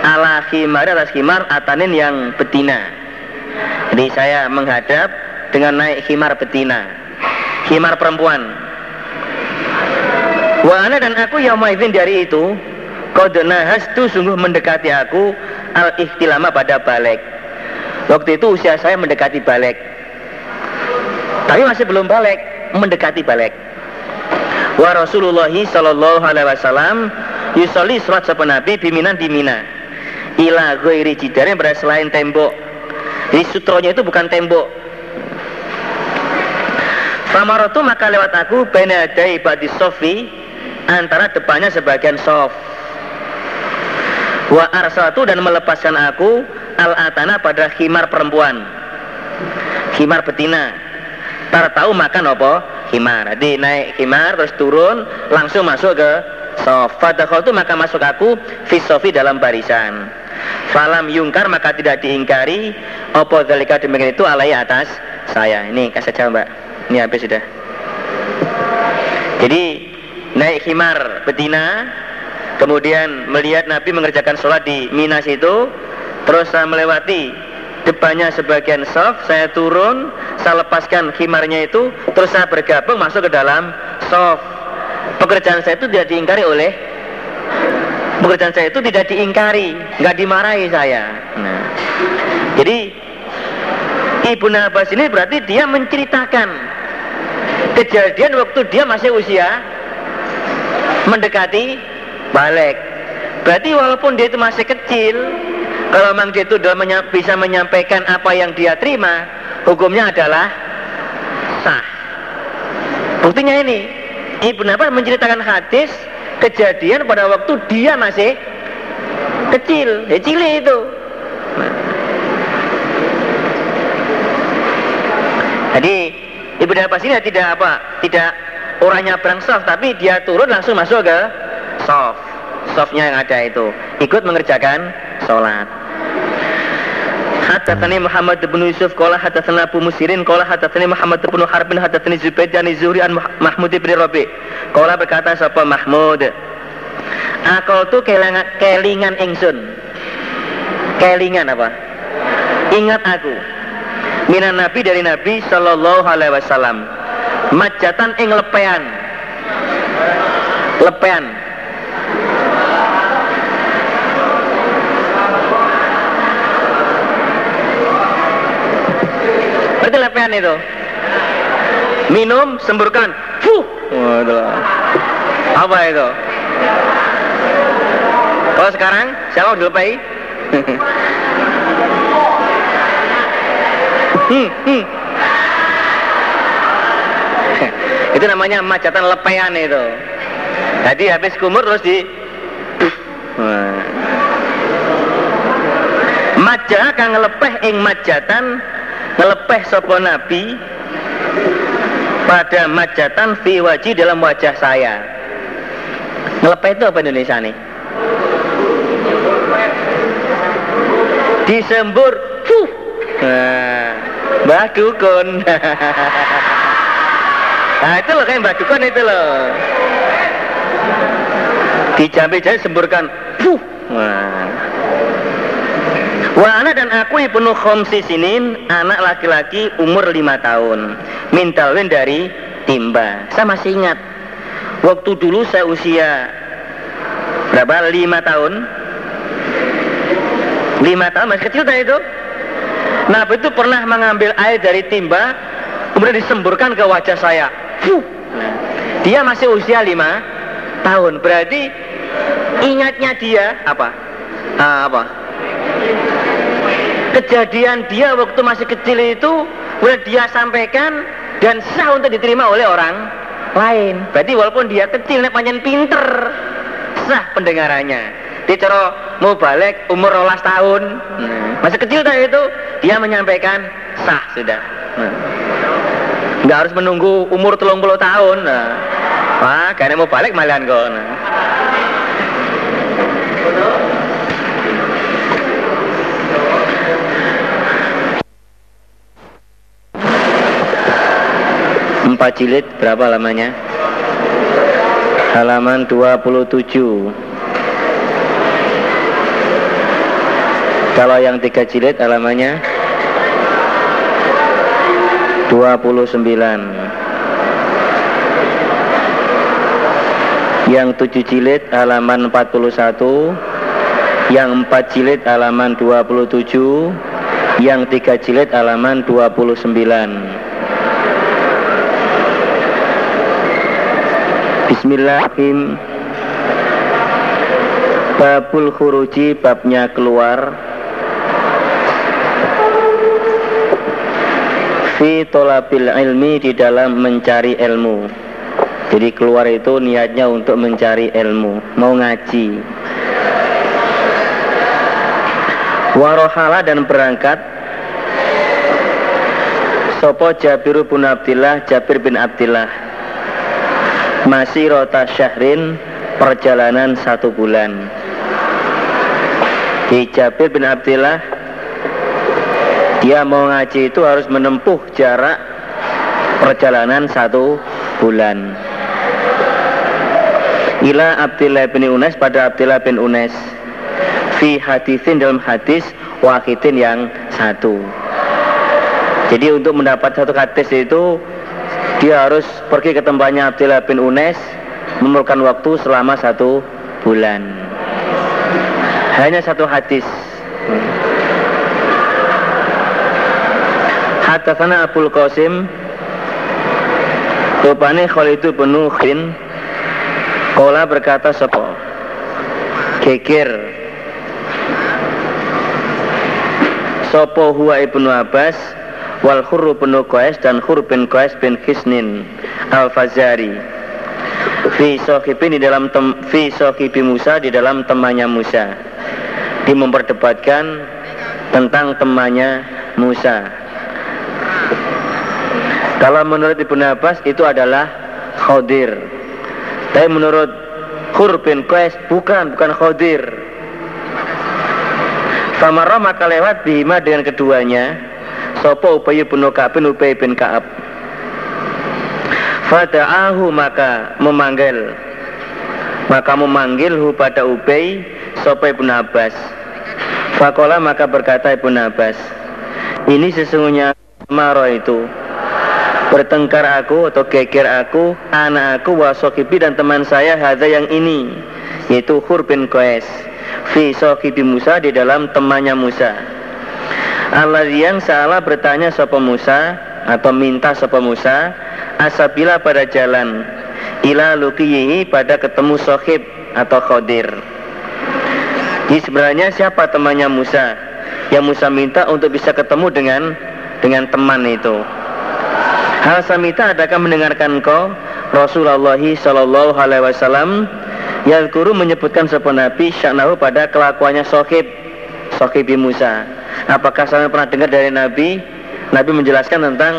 Ala khimar atas khimar Atanin yang betina. Jadi saya menghadap Dengan naik khimar betina. Khimar perempuan. Wa ana dan aku yang maizin dari itu Kodena tu sungguh mendekati aku Al-ihtilama pada balik Waktu itu usia saya mendekati balik Tapi masih belum balik mendekati balik. Wa Rasulullah sallallahu alaihi wasallam yusolli salat sapa nabi biminan di Mina. Ila ghairi jidarin pada selain tembok. Jadi sutronya itu bukan tembok. Famaratu maka lewat aku bena dai badi sofi antara depannya sebagian sof. Wa arsalatu dan melepaskan aku al atana pada khimar perempuan. Khimar betina Tar tahu makan apa? Himar. Jadi naik himar terus turun langsung masuk ke sofa. Fadakhol itu maka masuk aku fisofi dalam barisan. Falam yungkar maka tidak diingkari Opo dalika demikian itu alai atas saya Ini kasih saja mbak Ini habis sudah Jadi naik himar betina Kemudian melihat Nabi mengerjakan sholat di Minas itu Terus saya melewati depannya sebagian soft, saya turun, saya lepaskan khimarnya itu, terus saya bergabung masuk ke dalam soft. Pekerjaan saya itu tidak diingkari oleh pekerjaan saya itu tidak diingkari, nggak dimarahi saya. Nah, jadi Ibu Abbas ini berarti dia menceritakan kejadian waktu dia masih usia mendekati balik. Berarti walaupun dia itu masih kecil, kalau memang dia itu bisa menyampaikan apa yang dia terima, hukumnya adalah sah. Buktinya ini, Ibu Abbas menceritakan hadis kejadian pada waktu dia masih kecil, kecil itu. Nah. Jadi Ibu Abbas ini tidak apa, tidak orangnya perang soft, tapi dia turun langsung masuk ke soft, softnya yang ada itu, ikut mengerjakan sholat. Hadatsani Muhammad bin Yusuf qala hadatsana Abu Musirin qala hadatsani Muhammad bin Harbin hadatsani Zubair dan Zuhri an Mahmud bin Rabi. Qala berkata sapa Mahmud? Aku tuh kelingan, kelingan ingsun. Kelingan apa? Ingat aku. Minan Nabi dari Nabi Sallallahu Alaihi Wasallam. Majatan ing lepean. Lepean Berarti lepean itu Minum, semburkan Fuh Waduh. Apa itu? Kalau sekarang siapa dilupai? hmm, hmm. itu namanya macatan lepean itu. Jadi habis kumur terus di Maja kang ngelepeh ing majatan ngelepeh sopo nabi pada majatan fi wajih dalam wajah saya. Ngelepeh itu apa Indonesia nih? Disembur. Fuh. Nah, nah itu loh kayak Mbah itu loh. Dijambi-jambi semburkan. Fuh. Nah. Wah anak dan aku penuh khomsi sinin Anak laki-laki umur lima tahun Mintalwin dari timba Saya masih ingat Waktu dulu saya usia Berapa? Lima tahun Lima tahun masih kecil tadi itu Nabi itu pernah mengambil air dari timba Kemudian disemburkan ke wajah saya Fuh. Dia masih usia lima tahun Berarti ingatnya dia Apa? Ah, apa? Kejadian dia waktu masih kecil itu Udah dia sampaikan Dan sah untuk diterima oleh orang lain Berarti walaupun dia kecil Panjang pinter Sah pendengarannya dia cara mau balik umur rolas tahun hmm. masih kecil tadi itu dia menyampaikan sah sudah hmm. nggak harus menunggu umur telung puluh tahun nah. wah kayaknya mau balik malahan kok nah. Empat jilid berapa lamanya? Halaman 27 Kalau yang tiga jilid halamannya? 29 Yang tujuh jilid halaman 41 Yang empat jilid halaman 27 Yang tiga jilid halaman 29 Bismillahirrahmanirrahim. Babul khuruji babnya keluar. Fi tolabil ilmi di dalam mencari ilmu. Jadi keluar itu niatnya untuk mencari ilmu mau ngaji. Warohala dan berangkat. Sopo Jabir bin Abdillah Jabir bin Abdillah masih rota syahrin perjalanan satu bulan. Di Jabir bin Abdillah dia mau ngaji itu harus menempuh jarak perjalanan satu bulan. Ila Abdullah bin Unes pada Abdullah bin Unes. Fi hadisin dalam hadis wahidin yang satu. Jadi untuk mendapat satu hadis itu dia harus pergi ke tempatnya Abdullah bin Unes memerlukan waktu selama satu bulan. Hanya satu hadis. Hadatsana Abdul Qasim Rupane Khalid bin Kola berkata sopo Kekir Sopo huwa ibnu Abbas Wal Khurru bin Qais dan Khur bin Qais bin Kisnin Al-Fazari Fi sohibi di dalam tem, Fi sohibi Musa di dalam temannya Musa Di memperdebatkan tentang temannya Musa kalau menurut Ibnu Abbas itu adalah Khodir. Tapi menurut Khur bin Qais bukan, bukan Khodir. Famara maka lewat bima dengan keduanya Sopo Ubay bin Ka'ab bin Ubay bin Ka'ab. Fada'ahu maka memanggil. Maka memanggil hu pada Ubay Sopo Ibn Abbas. Fakola maka berkata Ibn Abbas Ini sesungguhnya Maro itu. Bertengkar aku atau geger aku anak aku wasokibi dan teman saya hadza yang ini yaitu Hur bin Qais fi sokibi Musa di dalam temannya Musa Allah yang salah bertanya sapa Musa atau minta sapa Musa asabila pada jalan ila lukiyihi pada ketemu sohib atau khodir. Jadi sebenarnya siapa temannya Musa? Yang Musa minta untuk bisa ketemu dengan dengan teman itu. Hal samita adakah mendengarkan kau Rasulullah Shallallahu Alaihi Wasallam yang guru menyebutkan sebuah Nabi syaknahu pada kelakuannya Sohib Sohib Musa. Apakah saya pernah dengar dari Nabi? Nabi menjelaskan tentang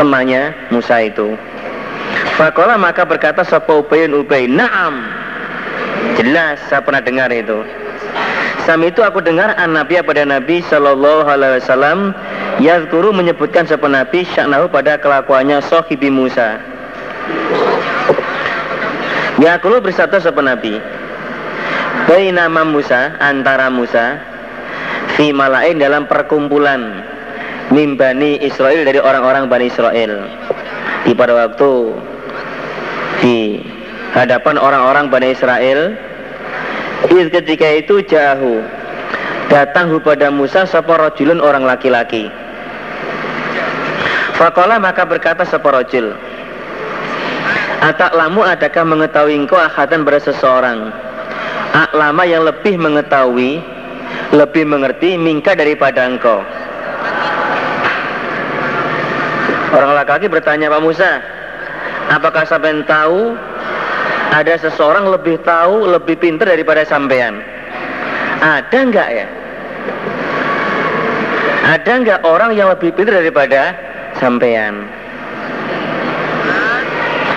temannya Musa itu. Fakola maka berkata Sopo Ubayun Ubay, Naam. Jelas saya pernah dengar itu. Sam itu aku dengar an Nabi pada Nabi Shallallahu Alaihi Wasallam Yazkuru menyebutkan siapa Nabi syaknahu pada kelakuannya Sohibi Musa. Yakulu bersatu siapa Nabi. nama Musa antara Musa fi malain dalam perkumpulan mimbani Israel dari orang-orang Bani Israel. Di pada waktu di hadapan orang-orang Bani Israel, ketika itu jauh datang kepada Musa sapa rajulun orang laki-laki? Fakola maka berkata seporojil Atak lamu adakah mengetahui engkau akhatan pada seseorang? Aklama yang lebih mengetahui Lebih mengerti mingka daripada engkau Orang laki-laki bertanya Pak Musa Apakah sampai tahu Ada seseorang lebih tahu Lebih pintar daripada sampean Ada enggak ya Ada enggak orang yang lebih pintar daripada sampean.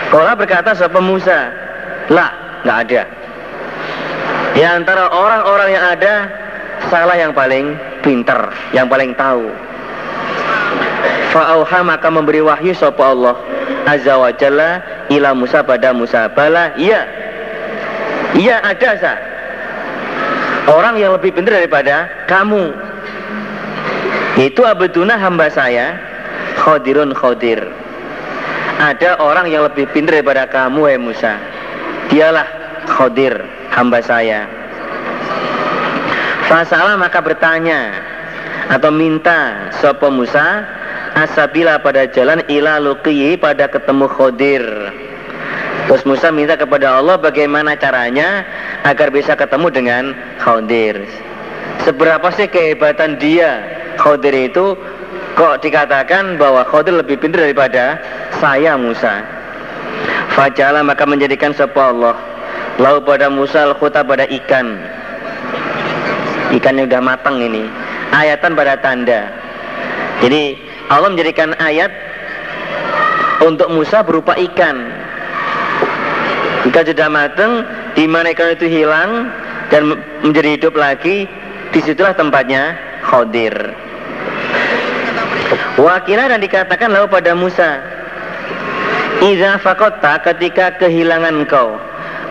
Kola berkata siapa Musa, lah nggak ada. Di antara orang-orang yang ada, salah yang paling pintar, yang paling tahu. Fa'auha maka memberi wahyu sapa Allah. Azza wa Jalla ila Musa pada Musa bala. Iya. Iya ada sa. Orang yang lebih pintar daripada kamu. Itu abduna hamba saya. Khodirun khodir. Ada orang yang lebih pintar daripada kamu ya Musa. Dialah khodir hamba saya Fasalah maka bertanya. Atau minta Sopo Musa Asabila pada jalan ila luqiyi pada ketemu khodir Terus Musa minta kepada Allah bagaimana caranya agar bisa ketemu dengan Khodir. Seberapa sih kehebatan dia Khodir itu? Kok dikatakan bahwa Khadir lebih pintar daripada saya Musa? Fajalah maka menjadikan sebuah Allah. Lalu pada Musa al pada ikan Ikan yang sudah matang ini. Ayatan pada tanda. Jadi Allah menjadikan ayat Untuk Musa berupa ikan. Ikan sudah matang di mana ikan itu hilang Dan menjadi hidup lagi Di situlah tempatnya Khadir. Wakila dan dikatakan lalu pada Musa Iza fakota ketika kehilangan engkau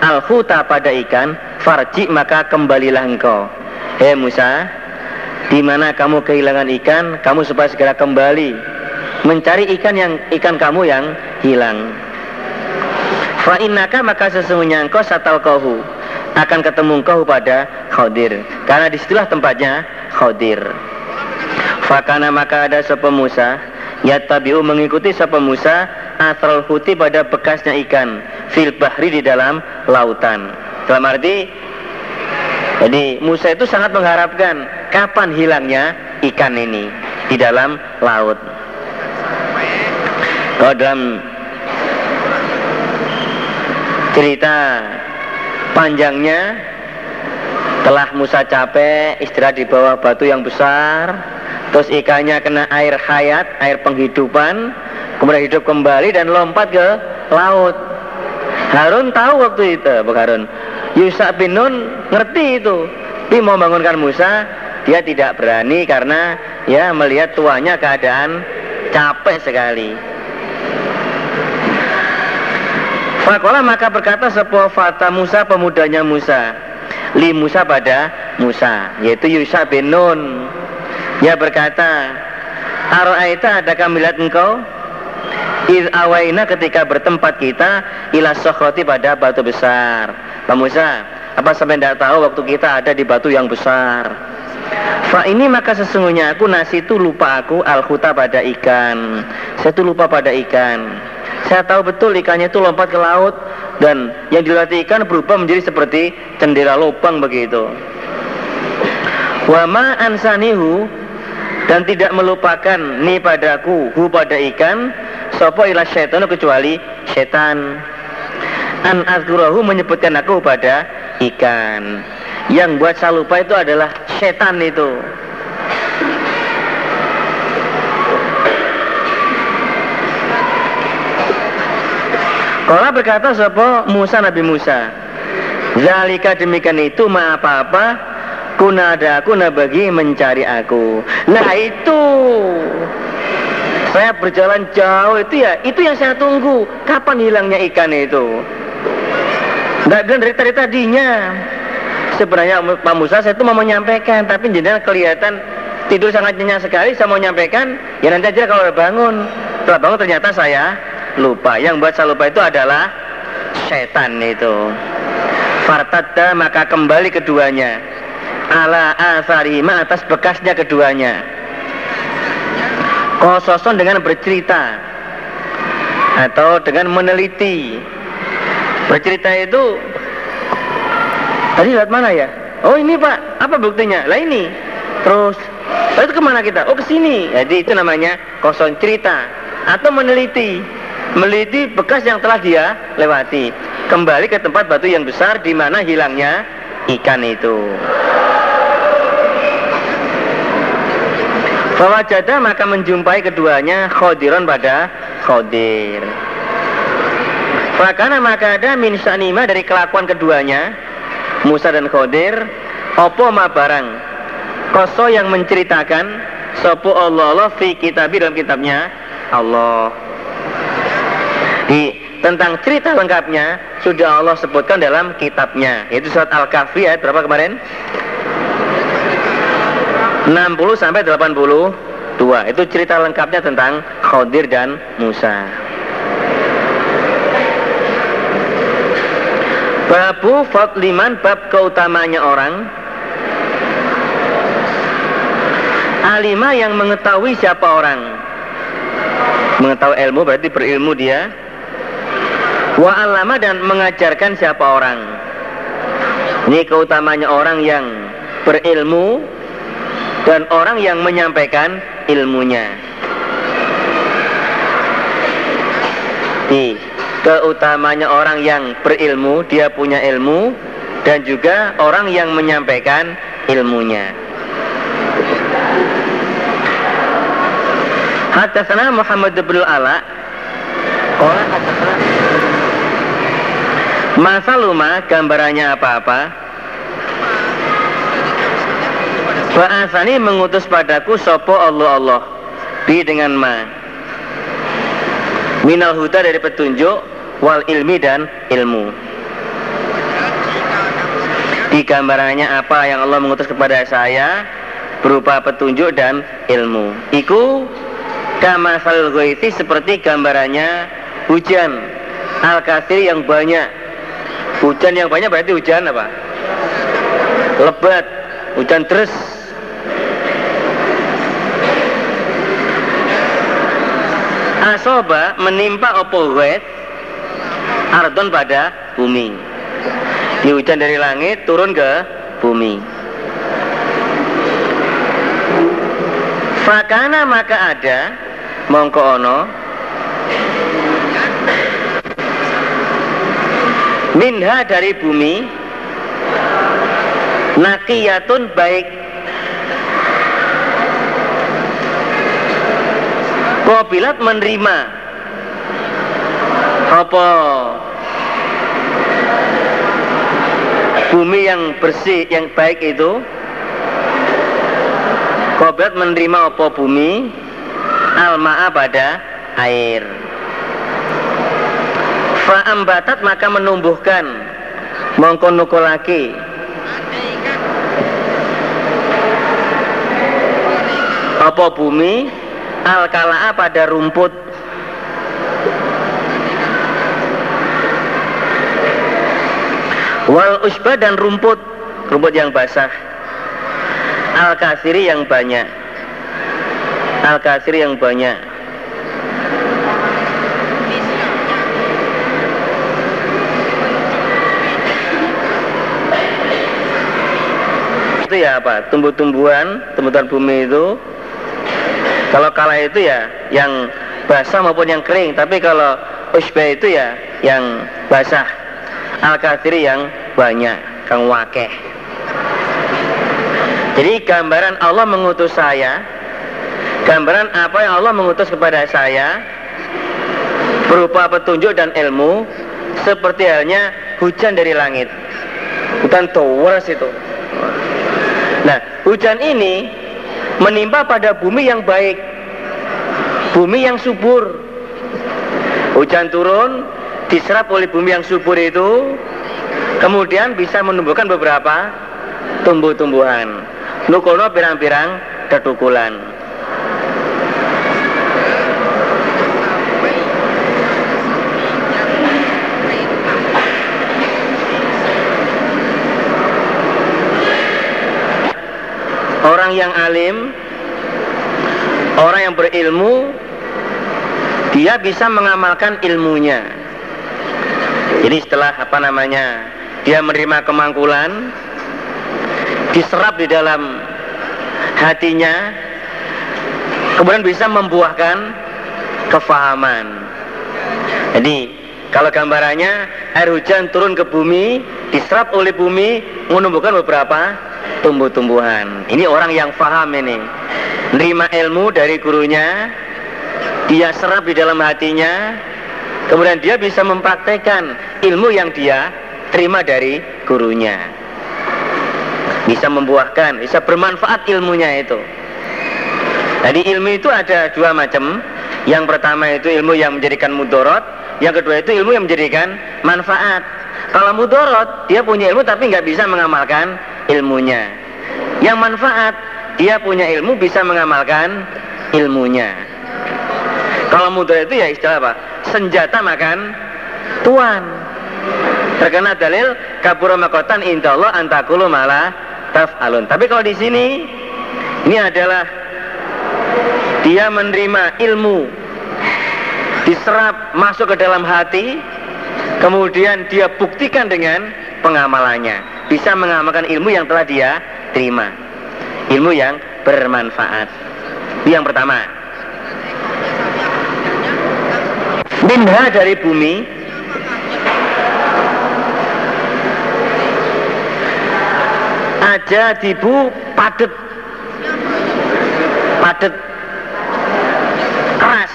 al pada ikan Farji maka kembalilah engkau Hei Musa di mana kamu kehilangan ikan Kamu supaya segera kembali Mencari ikan yang ikan kamu yang hilang. Fa'innaka maka sesungguhnya engkau satal kohu akan ketemu engkau pada Khadir. Karena di situlah tempatnya Khadir. Fakana maka ada sapa Musa tabiu mengikuti sapa Musa asral huti pada bekasnya ikan fil bahri di dalam lautan. Dalam arti jadi Musa itu sangat mengharapkan kapan hilangnya ikan ini di dalam laut. Kalau dalam cerita panjangnya telah Musa capek istirahat di bawah batu yang besar terus ikannya kena air hayat air penghidupan kemudian hidup kembali dan lompat ke laut Harun tahu waktu itu Buk Harun. Yusa bin Nun ngerti itu. Tapi mau bangunkan Musa dia tidak berani karena ya melihat tuanya keadaan capek sekali. Fakola maka berkata sebuah fata Musa pemudanya Musa. Li Musa pada Musa Yaitu Yusa bin Nun. Dia berkata Aro'aita adakah melihat engkau Iz awaina ketika bertempat kita Ila sokroti pada batu besar. Pak Musa Apa sampai tidak tahu waktu kita ada di batu yang besar? Fa ini maka sesungguhnya aku nasi itu lupa aku al pada ikan. Saya itu lupa pada ikan. Saya tahu betul ikannya itu lompat ke laut dan yang dilatih ikan berubah menjadi seperti cendera lubang begitu. Wama ansanihu dan tidak melupakan ni padaku hu pada ikan. Sopo ila syaitan kecuali setan an azkurahu menyebutkan aku pada ikan. Yang buat saya lupa itu adalah setan itu. Kala berkata siapa Musa Nabi Musa. Zalika demikian itu ma apa-apa kunada kuna bagi mencari aku. Nah itu saya berjalan jauh itu ya itu yang saya tunggu. Kapan hilangnya ikan itu? Gak bilang dari tadi tadinya. Sebenarnya Pak Musa saya itu mau menyampaikan, tapi jenengan kelihatan tidur sangat nyenyak sekali. Saya mau menyampaikan, ya nanti aja kalau bangun. Setelah bangun ternyata saya lupa. Yang buat saya lupa itu adalah setan itu. Fartada maka kembali keduanya. Ala asarima atas bekasnya keduanya. Kososon dengan bercerita atau dengan meneliti. Bercerita itu tadi lihat mana ya? Oh ini pak, apa buktinya? Lah ini. Terus, itu ke mana kita? Oh ke sini. Jadi itu namanya kosong cerita atau meneliti meliti bekas yang telah dia lewati kembali ke tempat batu yang besar di mana hilangnya ikan itu. Bahwa jada maka menjumpai keduanya khodiron pada khodir. Fakana maka ada min sanima dari kelakuan keduanya Musa dan Khodir Opo ma barang. Koso yang menceritakan Sopo Allah Allah fi kitabi dalam kitabnya Allah. Di tentang cerita lengkapnya sudah Allah sebutkan dalam kitabnya. Yaitu surat Al-Kahfi ayat berapa kemarin? 60 sampai 82 itu cerita lengkapnya tentang Khadir dan Musa. Babu Fadliman bab keutamanya orang. Alima yang mengetahui siapa orang. Mengetahui ilmu berarti berilmu dia Wa alama dan mengajarkan siapa orang. Ini keutamanya orang yang berilmu dan orang yang menyampaikan ilmunya. Di keutamanya orang yang berilmu, dia punya ilmu dan juga orang yang menyampaikan ilmunya. Haddatsana Muhammad bin Ala Qala haddatsana Masa luma gambarannya apa-apa? Ba'asani mengutus padaku sopo Allah Allah. Bi dengan ma. Minal huda dari petunjuk Wal ilmi dan ilmu. Di gambarannya apa yang Allah mengutus kepada saya Berupa petunjuk dan ilmu. Iku Kama salul seperti gambarannya Hujan. Al-Kasir yang banyak Hujan yang banyak berarti hujan apa? lebat. Hujan terus. Asoba menimpa opo wet ardon pada bumi. Ini hujan dari langit turun ke bumi. Fakana maka ada mongko ono minha dari bumi nakiyatun baik. Kobilat menerima. Apa? Bumi yang bersih yang baik itu. Kobilat menerima apa bumi? Almaa pada air Fa'ambatat maka menumbuhkan. Mongko nukulaki. Apa bumi? Al kalaa pada rumput. Wal usba dan rumput. Rumput yang basah. Al kasiri yang banyak. Al kasiri yang banyak itu ya apa tumbuh-tumbuhan tumbuhan bumi itu kalau kala itu ya yang basah maupun yang kering, tapi kalau usbah itu ya yang basah. al kathiri yang banyak, kang wakeh. Jadi gambaran Allah mengutus saya, gambaran apa yang Allah mengutus kepada saya berupa petunjuk dan ilmu seperti halnya hujan dari langit. Hujan towers itu. Nah, hujan ini menimpa pada bumi yang baik bumi yang subur. Hujan turun diserap oleh bumi yang subur itu kemudian bisa menumbuhkan beberapa tumbuh-tumbuhan. Nukono pirang-pirang tetukulan orang yang alim, orang yang berilmu, dia bisa mengamalkan ilmunya. Jadi setelah apa namanya, dia menerima kemangkulan, diserap di dalam hatinya, kemudian bisa membuahkan kefahaman. Jadi kalau gambarannya air hujan turun ke bumi, diserap oleh bumi, menumbuhkan beberapa tumbuh-tumbuhan. Ini orang yang faham ini. Nerima ilmu dari gurunya, dia serap di dalam hatinya, kemudian dia bisa mempraktekkan ilmu yang dia terima dari gurunya. Bisa membuahkan, bisa bermanfaat ilmunya itu. Jadi ilmu itu ada dua macam. Yang pertama itu ilmu yang menjadikan mudorot, yang kedua itu ilmu yang menjadikan manfaat. Kalau mudorot, dia punya ilmu tapi nggak bisa mengamalkan ilmunya. Yang manfaat, dia punya ilmu bisa mengamalkan ilmunya. Kalau mudah itu ya istilah apa? Senjata makan tuan. Terkena dalil kabur makotan Allah antakulu malah alun. Tapi kalau di sini ini adalah dia menerima ilmu diserap masuk ke dalam hati kemudian dia buktikan dengan pengamalannya bisa mengamalkan ilmu yang telah dia terima. Ilmu yang bermanfaat. Itu yang pertama. Minha dari bumi aja dibu padet padet keras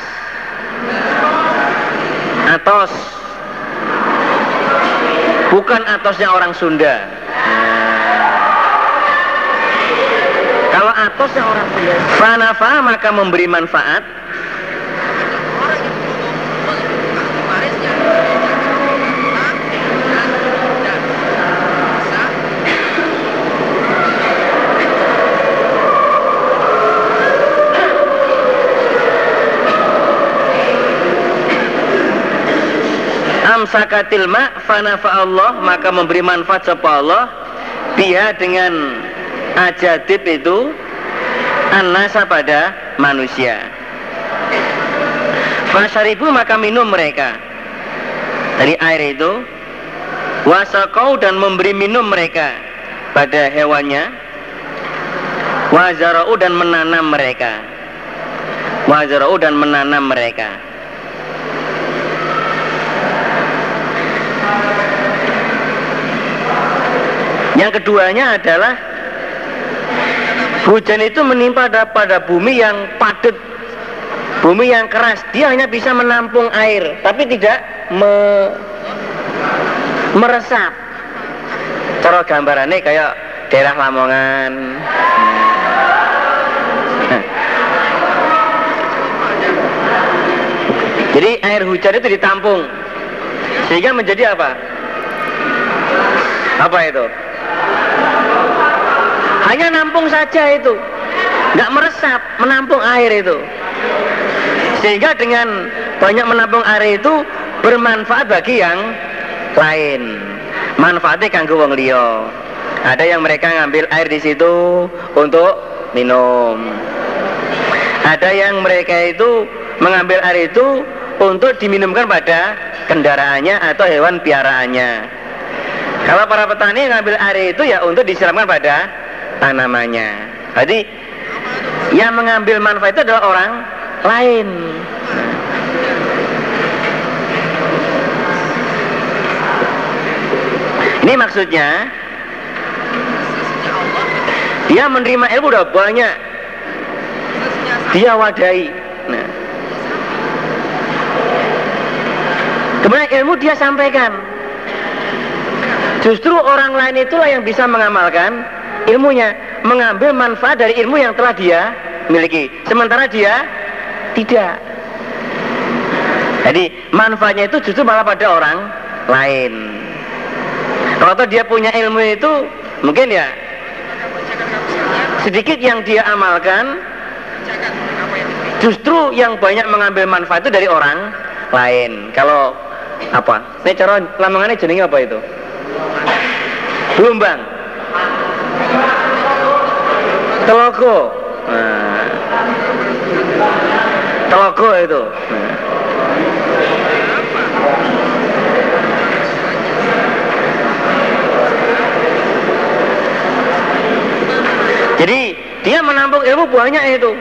atos bukan atosnya orang Sunda Kalau atosnya orang Sunda, fanafa maka memberi manfaat. Amsakatil ma fanafa Allah maka memberi manfaat sapa Allah. Dia dengan ajadib itu anasa pada manusia. Fasaribu maka minum mereka. Dari air itu wasakau dan memberi minum mereka pada hewannya. Wazarau dan menanam mereka. Wazarau dan menanam mereka yang keduanya adalah hujan itu menimpa pada bumi yang padat bumi yang keras. Dia hanya bisa menampung air tapi tidak me, meresap. Cara gambarannya kayak daerah Lamongan. Jadi air hujan itu ditampung. Sehingga menjadi apa? Apa itu hanya nampung saja itu nggak meresap menampung air itu sehingga dengan banyak menampung air itu bermanfaat bagi yang lain. Manfaatnya kanggo wong liya. Ada yang mereka ngambil air di situ untuk minum. Ada yang mereka itu mengambil air itu untuk diminumkan pada kendaraannya atau hewan piaraannya. Kalau para petani ngambil air itu ya untuk disiramkan pada tanamannya. Jadi yang mengambil manfaat itu adalah orang lain. Ini maksudnya dia menerima ilmu udah banyak. Dia wadai. Nah. Kemudian ilmu dia sampaikan. Justru orang lain itulah yang bisa mengamalkan ilmunya, mengambil manfaat dari ilmu yang telah dia miliki. Sementara dia tidak. Jadi manfaatnya itu justru malah pada orang lain. Kalau dia punya ilmu itu mungkin ya sedikit yang dia amalkan justru yang banyak mengambil manfaat itu dari orang lain. Kalau apa? Ini cara lamangannya jenenge apa itu? Gelombang. Telogo. Nah telogo itu. Jadi dia menampung ilmu banyak itu.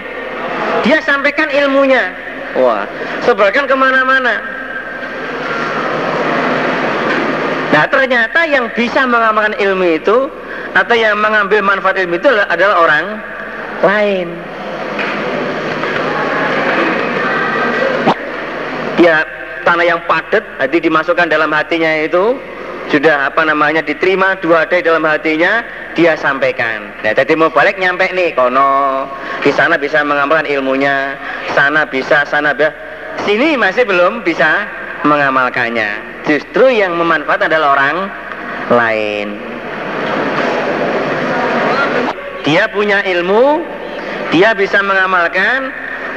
Dia sampaikan ilmunya. Wah sebarkan ke mana-mana. Nah ternyata yang bisa mengamalkan ilmu itu atau yang mengambil manfaat ilmu itu adalah orang lain ya tanah yang padat nanti dimasukkan dalam hatinya itu sudah apa namanya diterima dua day dalam hatinya dia sampaikan. Nah, jadi mau balik nyampe nih kono di sana bisa mengamalkan ilmunya, sana bisa, sana bisa. Sini masih belum bisa mengamalkannya. Justru yang memanfaat adalah orang lain. Dia punya ilmu, dia bisa mengamalkan,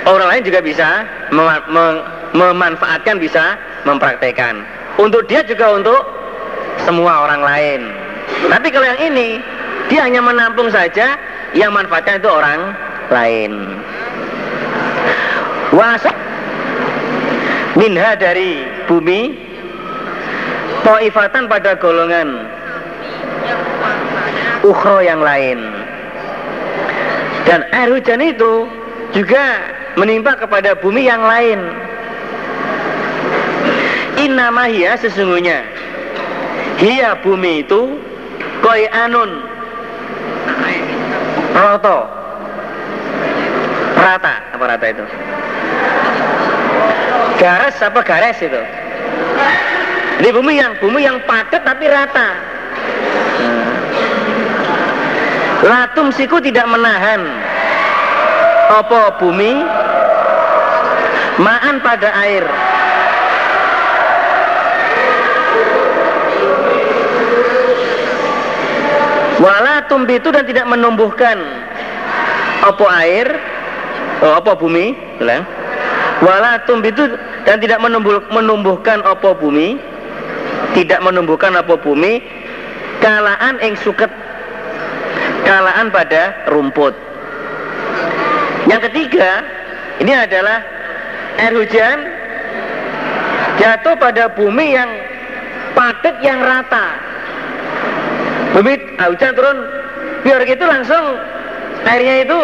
orang lain juga bisa memanfaatkan bisa mempraktekkan. Untuk dia juga untuk semua orang lain. Tapi kalau yang ini dia hanya menampung saja yang manfaatnya itu orang lain. Wasa minha dari bumi toifatan pada golongan ukhro yang lain dan air hujan itu juga menimpa kepada bumi yang lain. Innama hiya sesungguhnya. Hiya bumi itu Koi anun. Roto. Rata Apa rata itu? Gares apa gares itu? Ini bumi yang bumi yang padat tapi rata Latum siku tidak menahan. Apa bumi? Maan pada air. Wala tumbitu dan tidak menumbuhkan. Apa air, oh, apa bumi, lah. Wala tumbitu dan tidak menumbuh, menumbuhkan apa bumi, tidak menumbuhkan apa bumi, kalaan ing suket kalaan pada rumput. Yang ketiga, ini adalah air hujan jatuh pada bumi yang padat yang rata. Bumi ah, hujan turun, biar gitu langsung airnya itu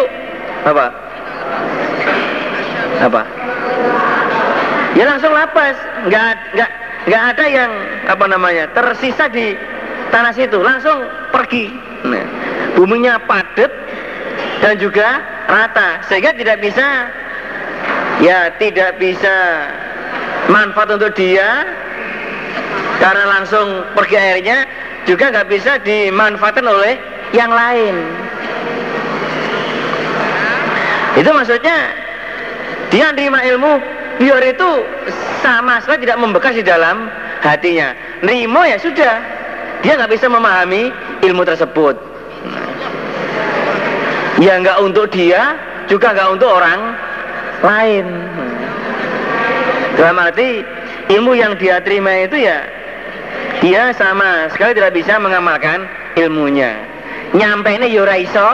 apa? Apa? Ya langsung lapas, nggak nggak nggak ada yang apa namanya tersisa di tanah situ, langsung pergi. Nah, buminya padat dan juga rata, sehingga tidak bisa ya tidak bisa manfaat untuk dia karena langsung pergi airnya juga nggak bisa dimanfaatkan oleh yang lain. Itu maksudnya dia nerima ilmu biar itu sama sekali tidak membekas di dalam hatinya. Nerimo ya sudah, dia nggak bisa memahami ilmu tersebut. Ya nggak untuk dia, juga nggak untuk orang lain. Dalam arti ilmu yang dia terima itu ya dia sama sekali tidak bisa mengamalkan ilmunya. Nyampe ini yura ya iso,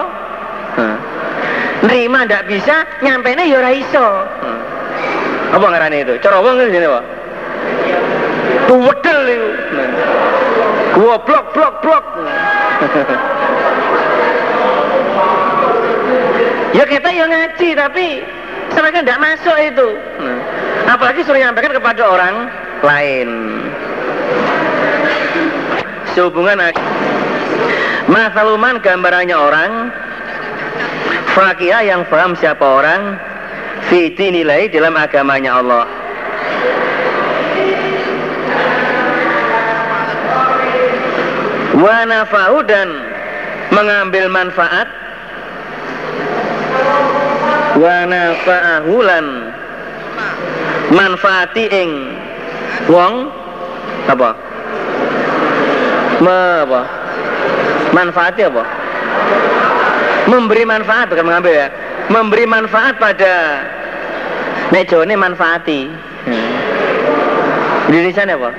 nerima tidak bisa, nyampe ini yura ya iso. Apa ngarane itu? Cara wong ngene apa? Tuwedel itu. Gua blok blok blok. ya kita yang ngaji tapi sebenarnya tidak masuk itu. Apalagi suruh nyampaikan kepada orang lain. Sehubungan Masaluman gambarannya orang Fakihah yang paham siapa orang Fiti nilai dalam agamanya Allah Wa nafahu dan mengambil manfaat Wa nafa'ahulan manfaati ing wong apa? Me, apa? Manfaati apa? Memberi manfaat bukan mengambil ya. Memberi manfaat pada ini manfaati. Hmm. Indonesia apa?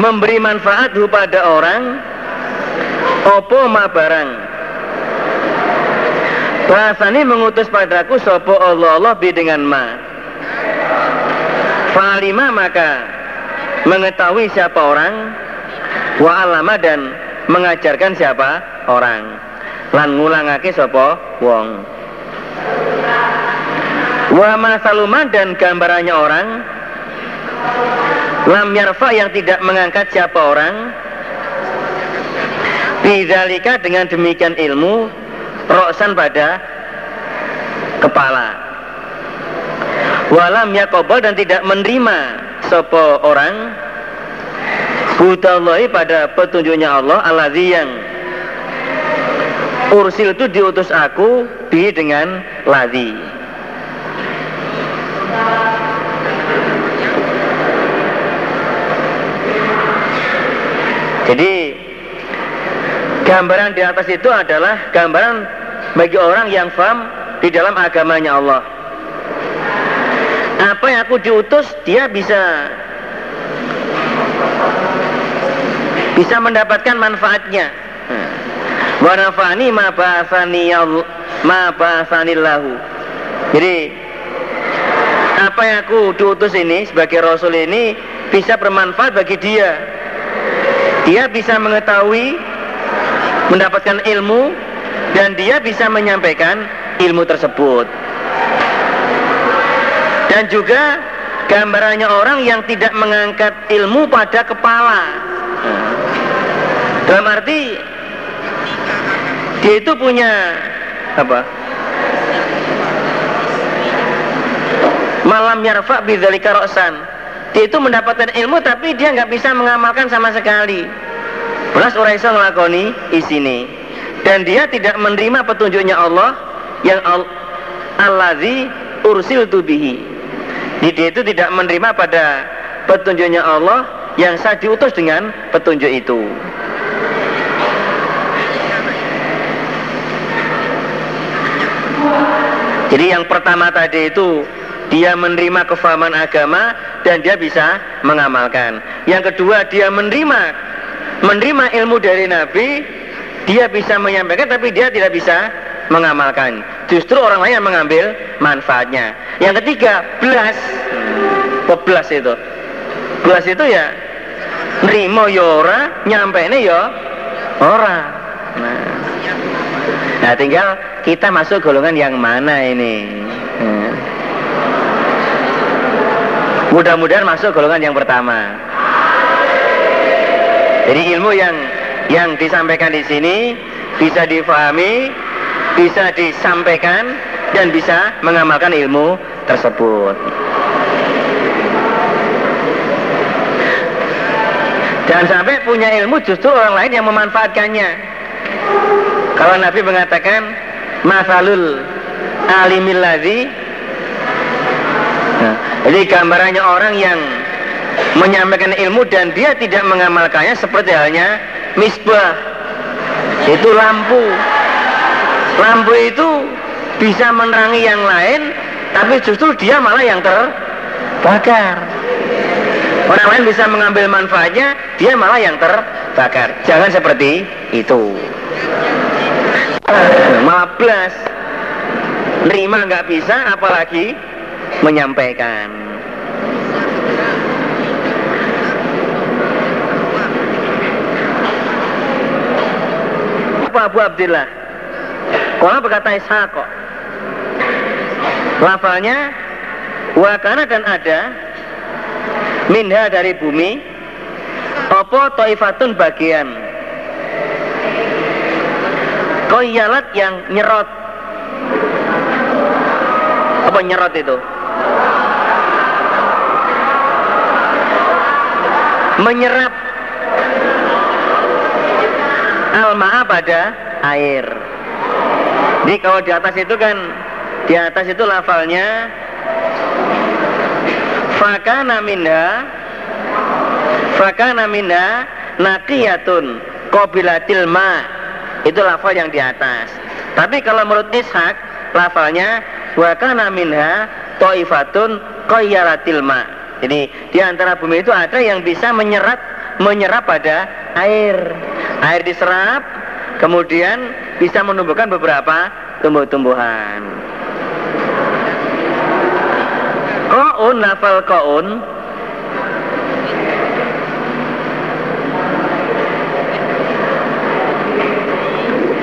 Memberi manfaat kepada orang opo ma barang Bahasani mengutus padaku sopo Allah Allah bi dengan ma. Falima maka mengetahui siapa orang wa alama dan mengajarkan siapa orang. Lan ngulangake sapa wong. Wa masaluman dan gambarannya orang. Lam yarfa yang tidak mengangkat siapa orang. Bidzalika dengan demikian ilmu roksan pada kepala. Walam yakobal dan tidak menerima sopo orang Hudallahi pada petunjuknya Allah Alladzi yang Ursil itu diutus aku Bi dengan ladhi Jadi Gambaran di atas itu adalah Gambaran bagi orang yang faham Di dalam agamanya Allah Apa yang aku diutus Dia bisa bisa mendapatkan manfaatnya. Wa nafani ma ba'athani ma ba'athanillahu. Jadi apa yang aku diutus ini sebagai rasul ini bisa bermanfaat bagi dia. Dia bisa mengetahui mendapatkan ilmu dan dia bisa menyampaikan ilmu tersebut. Dan juga gambarannya orang yang tidak mengangkat ilmu pada kepala dalam arti dia itu punya apa? Malam yarfa bidzalika ra'san. Dia itu mendapatkan ilmu tapi dia nggak bisa mengamalkan sama sekali. Belas orang iso ngelakoni isini. Dan dia tidak menerima petunjuknya Allah yang al allazi ursil tubihi. Dia itu tidak menerima pada petunjuknya Allah yang saya diutus dengan petunjuk itu. Jadi yang pertama tadi itu dia menerima kefahaman agama dan dia bisa mengamalkan. Yang kedua dia menerima menerima ilmu dari Nabi, dia bisa menyampaikan tapi dia tidak bisa mengamalkan. Justru orang lain yang mengambil manfaatnya. Yang ketiga, belas. Belas itu. Belas itu ya nerimo yora, ya nyampe ini ya ora. Nah. nah, tinggal kita masuk golongan yang mana ini. Nah. Mudah-mudahan masuk golongan yang pertama. Jadi ilmu yang yang disampaikan di sini bisa difahami, bisa disampaikan dan bisa mengamalkan ilmu tersebut. Jangan sampai punya ilmu justru orang lain yang memanfaatkannya. Kalau Nabi mengatakan masalul alimil ladzi nah, jadi gambarannya orang yang menyampaikan ilmu dan dia tidak mengamalkannya seperti halnya misbah. Itu lampu. Lampu itu bisa menerangi yang lain tapi justru dia malah yang terbakar. Orang lain bisa mengambil manfaatnya dia malah yang terbakar. Jangan seperti itu. Malah belas nerima nggak bisa apalagi menyampaikan apa Abu Abdillah? Kalau berkata Ishaq. Lafalnya wakana dan ada minha dari bumi opo toifatun bagian koyalat yang nyerot apa nyerot itu menyerap al-ma'a pada air. Jadi kalau di atas itu kan di atas itu lafalnya fakana minha fakana minha naqiyatun qabilatil ma. Itu lafal yang di atas. Tapi kalau menurut Ishak lafalnya wakana minha toifatun qayyaratil ma. Jadi di antara bumi itu ada yang bisa menyerap menyerap pada air. Air diserap, kemudian bisa menumbuhkan beberapa tumbuh-tumbuhan. Ko'un nafal ko'un.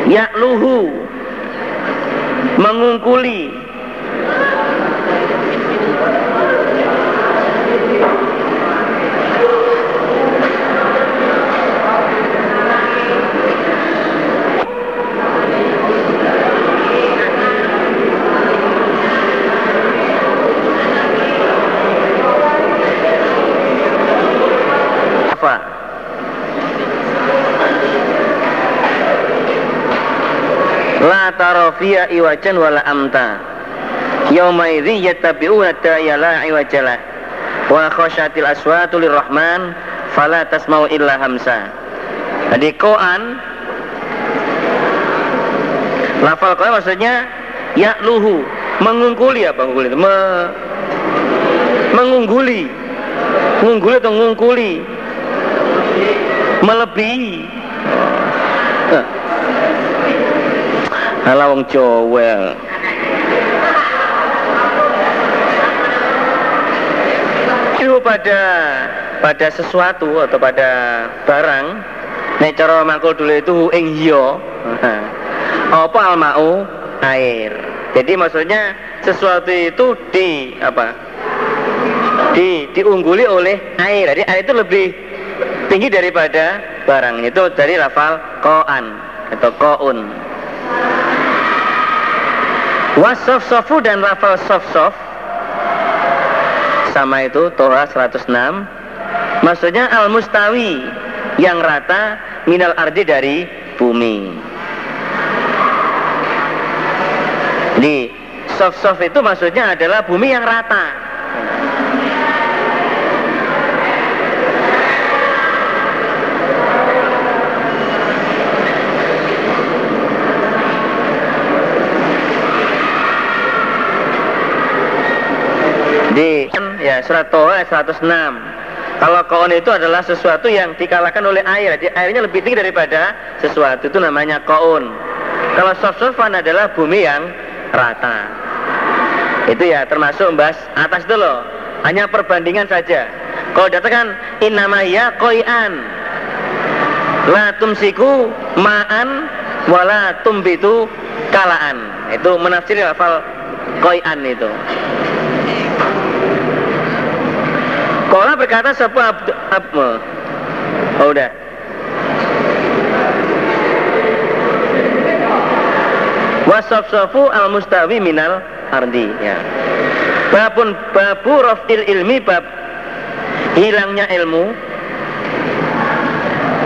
Yakluhu Mengungkuli tara iwajan wala amta. Yauma idzi yattabi'una da'ya la iwajala wa khasyatil aswatu lirrahman fala tasma'u illa hamsa. Jadi koan lafal koan maksudnya luhu mengungkuli apa mengungkuli Me, mengungguli. Mengungguli atau mengungkuli melebihi Halah wong Jawa. Itu pada pada sesuatu atau pada barang nek cara makul dulu itu ing hiya. Apa almau air. Jadi maksudnya sesuatu itu di apa? Di diungguli oleh air. Jadi air itu lebih tinggi daripada barang. Itu dari lafal koan atau koun. Wasof sofu dan lafal sof sof sama itu Toha 106 maksudnya al mustawi yang rata minal ardi dari bumi. Di sof sof itu maksudnya adalah bumi yang rata di ya surat Toha 106 Kalau koon itu adalah sesuatu yang dikalahkan oleh air. Jadi airnya lebih tinggi daripada sesuatu itu namanya koon. Kalau sof-sofan adalah bumi yang rata. Itu ya termasuk membahas atas itu loh. Hanya perbandingan saja. Kalau dikatakan innamaya koian. La tumsiku ma'an wala tumbitu kalaan. Itu menafsir lafal koian itu. Kola berkata sebuah abdu, abdu, oh udah. Wasaf-safu al-mustawi minal ardi ya. Babun babu rafil ilmi bab hilangnya ilmu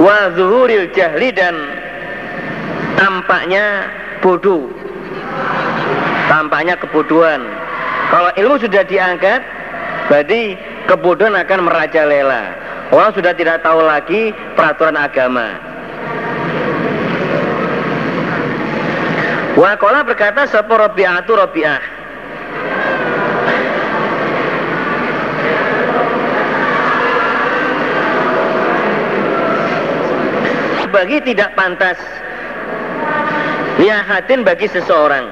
wa zuhuril jahli dan tampaknya bodoh tampaknya kebodohan kalau ilmu sudah diangkat berarti kebodohan akan merajalela. Orang sudah tidak tahu lagi peraturan agama. Wakola berkata sepo robi'atu robi'ah. Bagi tidak pantas lihatin bagi seseorang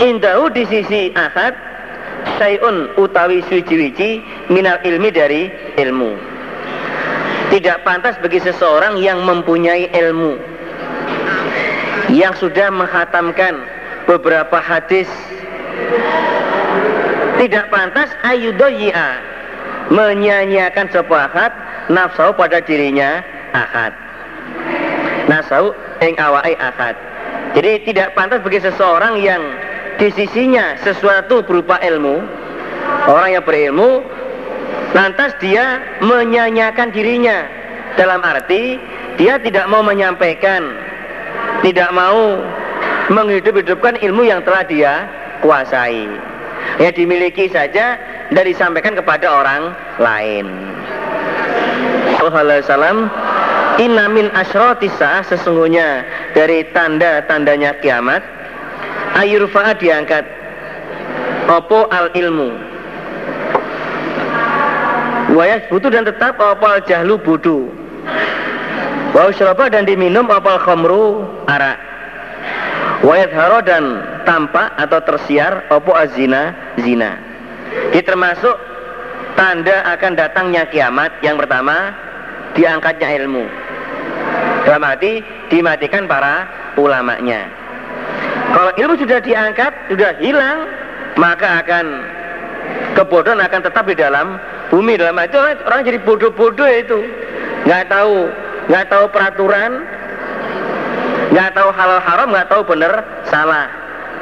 Indahu di sisi akad sayun utawi suci-wici minal ilmi dari ilmu. Tidak pantas bagi seseorang yang mempunyai ilmu yang sudah menghatamkan beberapa hadis. Tidak pantas ayudoyia menyanyiakan sebuah akad nafsu pada dirinya akad nafsu ing awai akad jadi tidak pantas bagi seseorang yang di sisinya sesuatu berupa ilmu, orang yang berilmu, lantas dia menyanyikan dirinya dalam arti dia tidak mau menyampaikan, tidak mau menghidup-hidupkan ilmu yang telah dia kuasai. Ya dimiliki saja dan disampaikan kepada orang lain. Wassalamualaikum Inna min sesungguhnya dari tanda-tandanya kiamat ayurfa'a diangkat. Opo al ilmu? Wayas butuh dan tetap opo al jahlu budu? Wa dan diminum opo al khamru? Arak wayat haro dan tampak atau tersiar opo azina zina? Ini termasuk tanda akan datangnya kiamat. Yang pertama diangkatnya ilmu. Dalam arti dimatikan para ulamanya kalau ilmu sudah diangkat, sudah hilang, maka akan kebodohan akan tetap di dalam bumi. Dalam itu orang jadi bodoh-bodoh itu. Nggak tahu nggak tahu peraturan nggak tahu halal haram nggak tahu benar salah.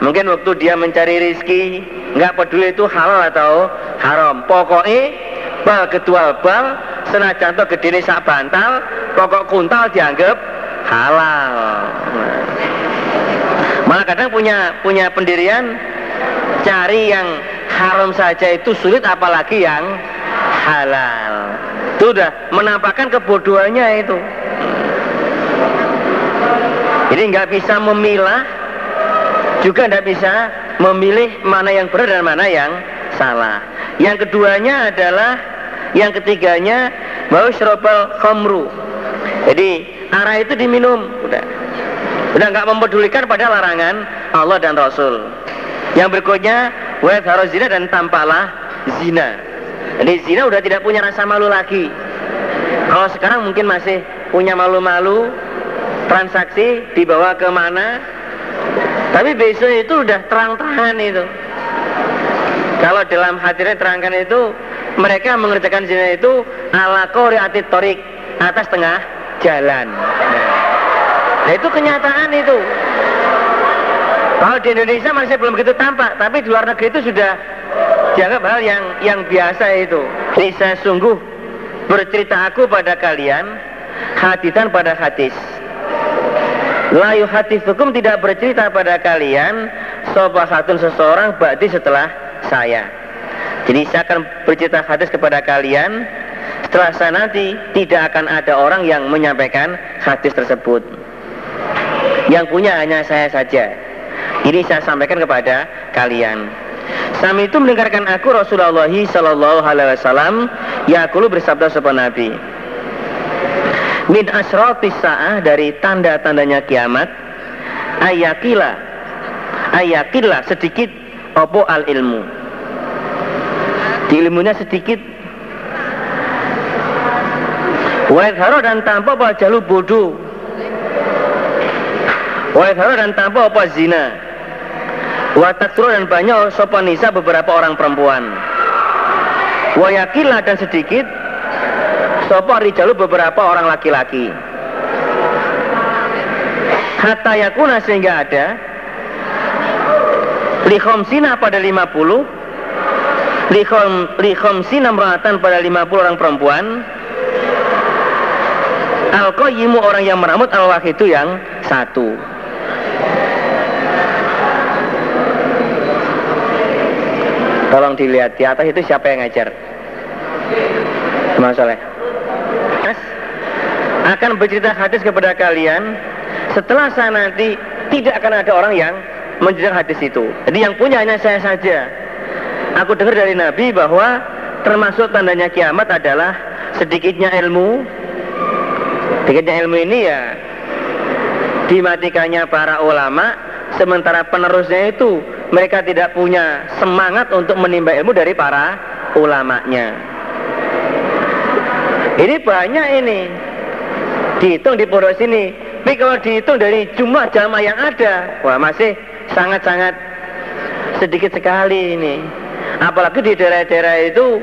Mungkin waktu dia mencari rizki nggak peduli itu halal atau haram. Pokoknya bal ketua bal senajan to gede sak bantal pokok kuntal dianggap halal Malah kadang punya punya pendirian cari yang haram saja itu sulit apalagi yang halal. Itu udah menampakkan kebodohannya itu. Jadi nggak bisa memilah, juga nggak bisa memilih mana yang benar dan mana yang salah. Yang keduanya adalah yang ketiganya mau syrobal khamru. Jadi arah itu diminum, udah Udah nggak mempedulikan pada larangan Allah dan Rasul. Yang berikutnya, wet harus zina dan tampaklah zina. Jadi zina udah tidak punya rasa malu lagi. Kalau sekarang mungkin masih punya malu-malu, transaksi dibawa ke mana, tapi besok itu udah terang-terangan itu. Kalau dalam hadirnya terangkan itu, mereka mengerjakan zina itu ala atit torik atas tengah jalan. Nah. Nah itu kenyataan itu. Kalau di Indonesia masih belum begitu tampak, tapi di luar negeri itu sudah dianggap hal yang yang biasa itu. Saya sungguh bercerita aku pada kalian, hadisan pada hadis. Layu hadis hukum tidak bercerita pada kalian sobahatun seseorang berarti setelah saya. Jadi saya akan bercerita hadis kepada kalian setelah saya nanti tidak akan ada orang yang menyampaikan hadis tersebut. Yang punya hanya saya saja. Ini saya sampaikan kepada kalian. Sami itu mendengarkan aku Rasulullah Sallallahu Alaihi Wasallam Yakulu bersabda sapa Nabi. Min asratis sa'ah dari tanda-tandanya kiamat ayakila ayakila sedikit opo al ilmu ilmunya sedikit Wahid haro dan tanpa apa jalu bodoh Haro dan tanpa apa zina? Watak dan banyak sopan nisa beberapa orang perempuan. Wayakila dan sedikit Sopan rijalu beberapa orang laki-laki. Hatta yakuna sehingga ada Likhomsina pada 50 Likhom, Likhomsina meratan pada 50 orang perempuan. Al qayyimu orang yang meramut al itu yang satu Tolong dilihat di atas itu siapa yang ngajar? Masalah. Akan bercerita hadis kepada kalian setelah saya nanti tidak akan ada orang yang menceritakan hadis itu. Jadi yang punya hanya saya saja. Aku dengar dari Nabi bahwa termasuk tandanya kiamat adalah sedikitnya ilmu, Sedikitnya ilmu ini ya dimatikannya para ulama sementara penerusnya itu mereka tidak punya semangat untuk menimba ilmu dari para ulamanya. Ini banyak ini dihitung di pondok sini. Tapi kalau dihitung dari jumlah jamaah yang ada, wah masih sangat-sangat sedikit sekali ini. Apalagi di daerah-daerah itu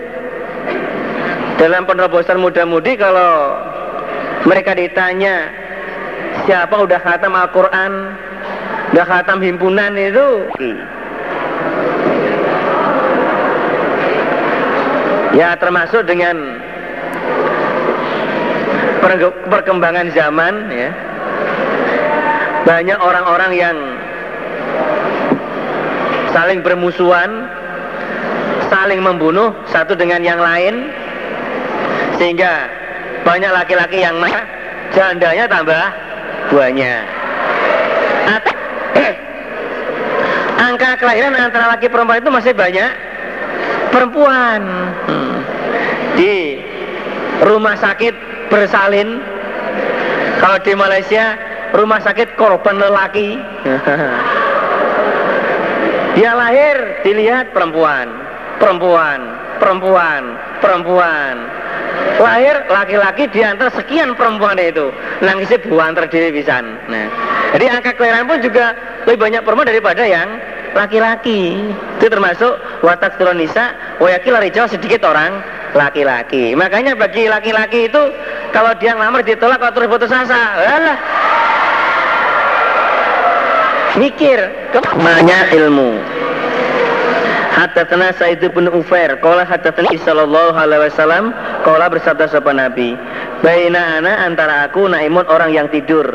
dalam penerobosan muda-mudi kalau mereka ditanya siapa udah khatam Al-Quran, udah khatam himpunan itu. Ya termasuk dengan perkembangan zaman ya. Banyak orang-orang yang saling bermusuhan, saling membunuh satu dengan yang lain sehingga banyak laki-laki yang mah jandanya tambah banyak angka kelahiran antara laki perempuan itu masih banyak perempuan. Hmm. di rumah sakit bersalin. Kalau di Malaysia rumah sakit korban lelaki. Dia lahir dilihat perempuan. Perempuan perempuan perempuan. Lahir laki-laki di antara sekian perempuan itu. Nangisnya buang terdiri bisa nah jadi angka kelahiran pun juga lebih banyak perempuan daripada yang laki-laki. Itu termasuk watak turun nisa wayaki lari jauh sedikit orang laki-laki. Makanya bagi laki-laki itu kalau dia ngelamar ditolak kalau terus putus asa. Alah. Mikir ke mana ilmu? Hadatana Sa'id bin Ufair Kala hadatana sallallahu alaihi wasallam Kala bersabda sapa Nabi Baina ana antara aku naimun orang yang tidur.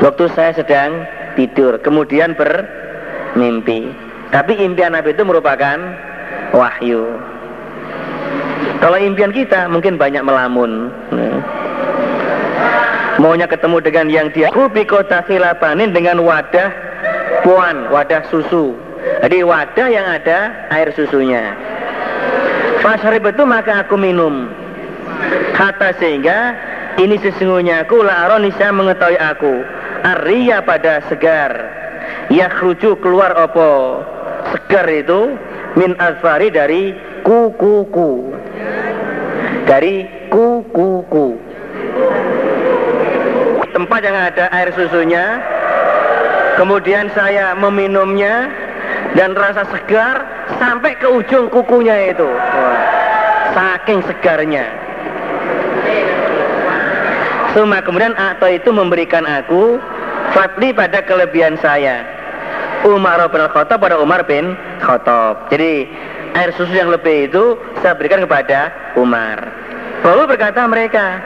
Waktu saya sedang tidur Kemudian bermimpi Tapi impian Nabi itu merupakan Wahyu Kalau impian kita mungkin banyak melamun Maunya ketemu dengan yang dia Kubi kota khilapanin dengan wadah Puan, wadah susu jadi wadah yang ada air susunya. Fasharib itu maka aku minum. Kata sehingga ini sesungguhnya aku la aronisa mengetahui aku. Arya pada segar. Ya kerucu keluar opo. Segar itu min azfari dari kuku-ku. Dari kuku-ku. Tempat yang ada air susunya. Kemudian saya meminumnya dan rasa segar sampai ke ujung kukunya itu. Saking segarnya. Suma kemudian atau itu memberikan aku fatli pada kelebihan saya. Umar bin Khattab pada Umar bin Khattab. Jadi air susu yang lebih itu saya berikan kepada Umar. Lalu berkata mereka,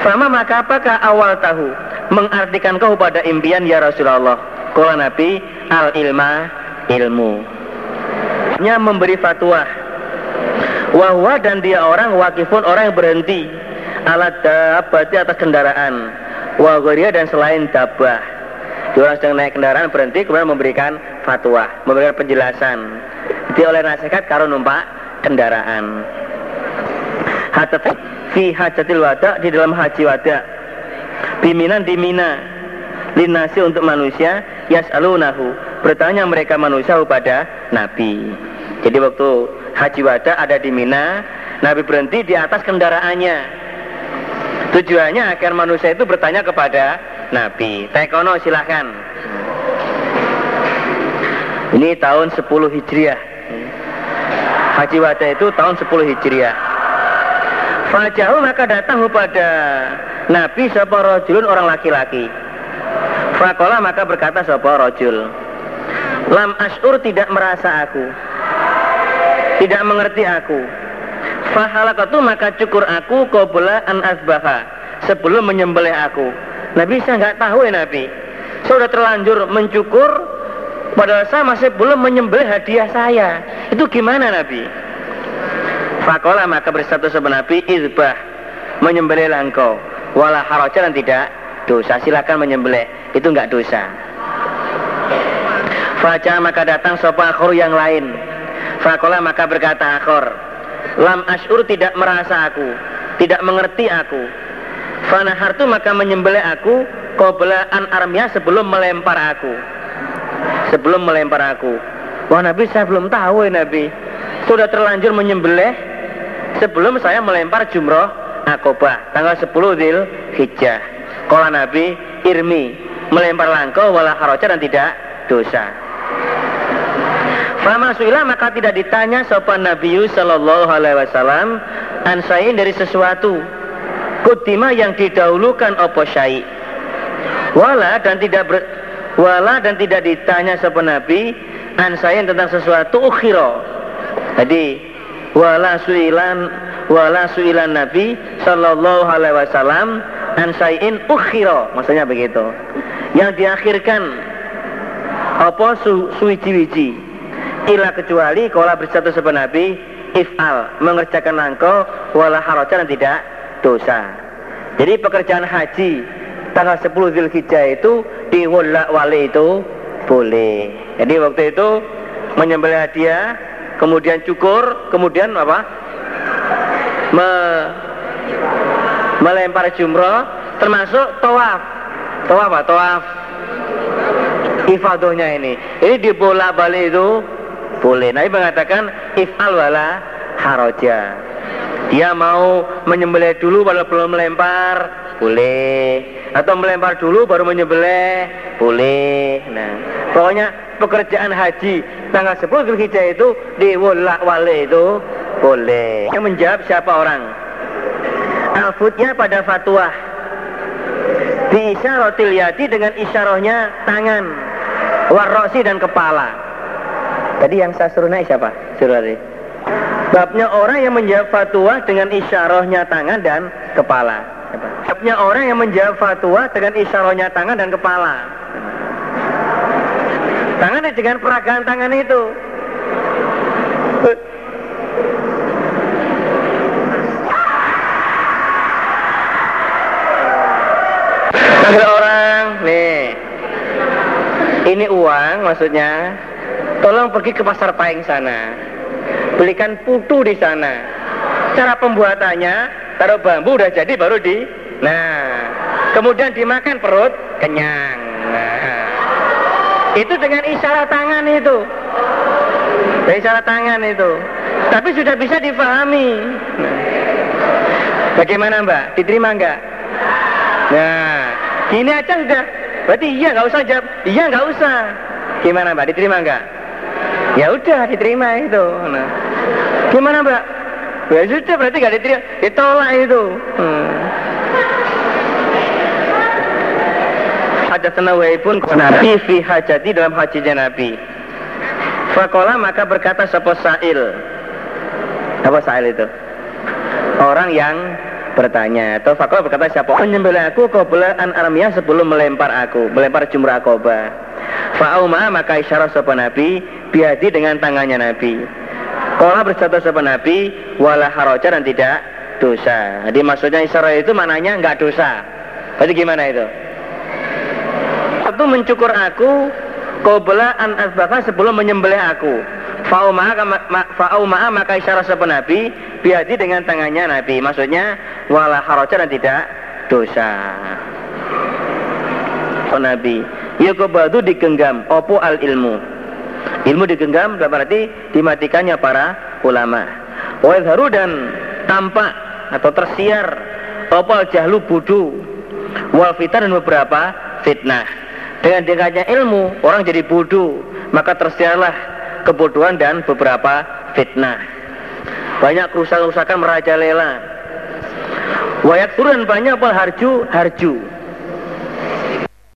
Fama maka apakah awal tahu mengartikan kau pada impian ya Rasulullah? Kala Nabi al ilma ilmu nya memberi fatwa wahwa dan dia orang wakifun orang yang berhenti alat dabati atas kendaraan wagoria dan selain dabah dia orang sedang naik kendaraan berhenti kemudian memberikan fatwa memberikan penjelasan. Dia oleh nasihat karo numpak kendaraan. Hatat fi hajatil wada di dalam haji wada. Biminan di mina linasi untuk manusia yas'alunahu bertanya mereka manusia kepada Nabi. Jadi waktu haji wada ada di Mina Nabi berhenti di atas kendaraannya tujuannya agar manusia itu bertanya kepada Nabi. Tekono silahkan ini tahun 10 Hijriah. Haji Wada itu tahun 10 Hijriah. Fajahu maka datang kepada Nabi sapa rojulun orang laki-laki. Fakola maka berkata sapa rojul Lam as'ur tidak merasa aku. Tidak mengerti aku Fahalakatu maka cukur aku Qobla an asbaha Sebelum menyembelih aku Nabi saya nggak tahu ya Nabi Saya sudah terlanjur mencukur Padahal saya masih belum menyembelih hadiah saya. Itu gimana Nabi? Fakola maka bersatu sebenarnya Nabi izbah menyembelih langkau. Wala haraja dan tidak dosa. Silakan menyembelih. Itu enggak dosa. Fajar maka datang sopa akhor yang lain. Fakola maka berkata akhor. Lam ashur tidak merasa aku. Tidak mengerti aku. Fanahartu maka menyembelih aku. Qobla an armia sebelum melempar aku sebelum melempar aku. Wah Nabi saya belum tahu ya Nabi. Sudah terlanjur menyembelih sebelum saya melempar jumroh akobah tanggal 10 Dhul Hijjah. Kalau Nabi irmi melempar langkau wala haroja dan tidak dosa. Fama maka tidak ditanya sopan Nabi Sallallahu Alaihi Wasallam ansain dari sesuatu. Kutima yang didahulukan opo syai. Wala dan tidak ber, wala dan tidak ditanya sapa nabi an saya tentang sesuatu ukhiro jadi wala suilan wala suilan nabi sallallahu alaihi wasallam an sayin ukhiro maksudnya begitu. Yang diakhirkan apa su, suwiji-wiji ila kecuali kalau bersatu sapa nabi if'al mengerjakan langkau wala haraja dan tidak dosa jadi pekerjaan haji tanggal 10 Zulhijjah itu di wali itu boleh. Jadi waktu itu menyembelih hadiah, kemudian cukur, kemudian apa? Me melempar jumroh, termasuk tawaf. Tawaf apa? Tawaf ifadohnya ini. Ini di bola balik itu boleh. Nabi mengatakan ifal wala haroja. Dia mau menyembelih dulu walau belum melempar, boleh. Atau melempar dulu baru menyembelih boleh. Nah pokoknya pekerjaan haji tanggal 10 Zulhijjah itu di wala wale itu boleh. Yang menjawab siapa orang? Alfutnya pada fatwa di isyaratil yadi dengan isyarahnya tangan warrosi dan kepala tadi yang saya suruh naik siapa? Suruh babnya orang yang menjawab fatwa dengan isyarahnya tangan dan kepala. Sebabnya orang yang menjawab fatwa dengan isyarohnya tangan dan kepala. Tangannya dengan peragaan tangan itu. Ada orang, nih, ini uang maksudnya, tolong pergi ke pasar Paing sana, belikan putu di sana. Cara pembuatannya, taruh bambu udah jadi baru di nah kemudian dimakan perut kenyang. Nah itu dengan isyarat tangan itu. Isyarat tangan itu. Tapi sudah bisa difahami. Nah. bagaimana mbak? Diterima enggak nah gini aja sudah. Berarti iya nggak usah jawab iya nggak usah. Gimana mbak? Diterima enggak ya udah diterima itu nah. gimana mbak Ya sudah berarti gak diterima, ditolak itu. Hmm. Hajat pun Nabi fi hajati dalam haji Nabi. Fakola maka berkata sapa sa'il. Apa sa'il itu? Orang yang bertanya atau fakola berkata siapa menyembelih aku qabla an armiyah sebelum melempar aku melempar jumrah akobah fa'uma maka isyarat sapa nabi biadi dengan tangannya nabi Kola bersatu sama Nabi wala haroja dan tidak dosa. Jadi maksudnya Isra itu maknanya nggak dosa. Berarti gimana itu? Satu mencukur aku Qobla an asbaka sebelum menyembelih aku Fa'uma'a maka isyarat sepen Nabi biadi dengan tangannya Nabi. Maksudnya wala haraja dan tidak dosa. Oh Nabi. Yakobadu digenggam opo al ilmu. Ilmu digenggam dalam arti dimatikannya para ulama. Wa dan tampak atau tersiar opo al jahlu budu wal fitnah dan beberapa fitnah. Dengan dengannya ilmu orang jadi bodoh, maka tersiarlah kebodohan dan beberapa fitnah. Banyak kerusakan-kerusakan merajalela. Wayak turun banyak apa harju harju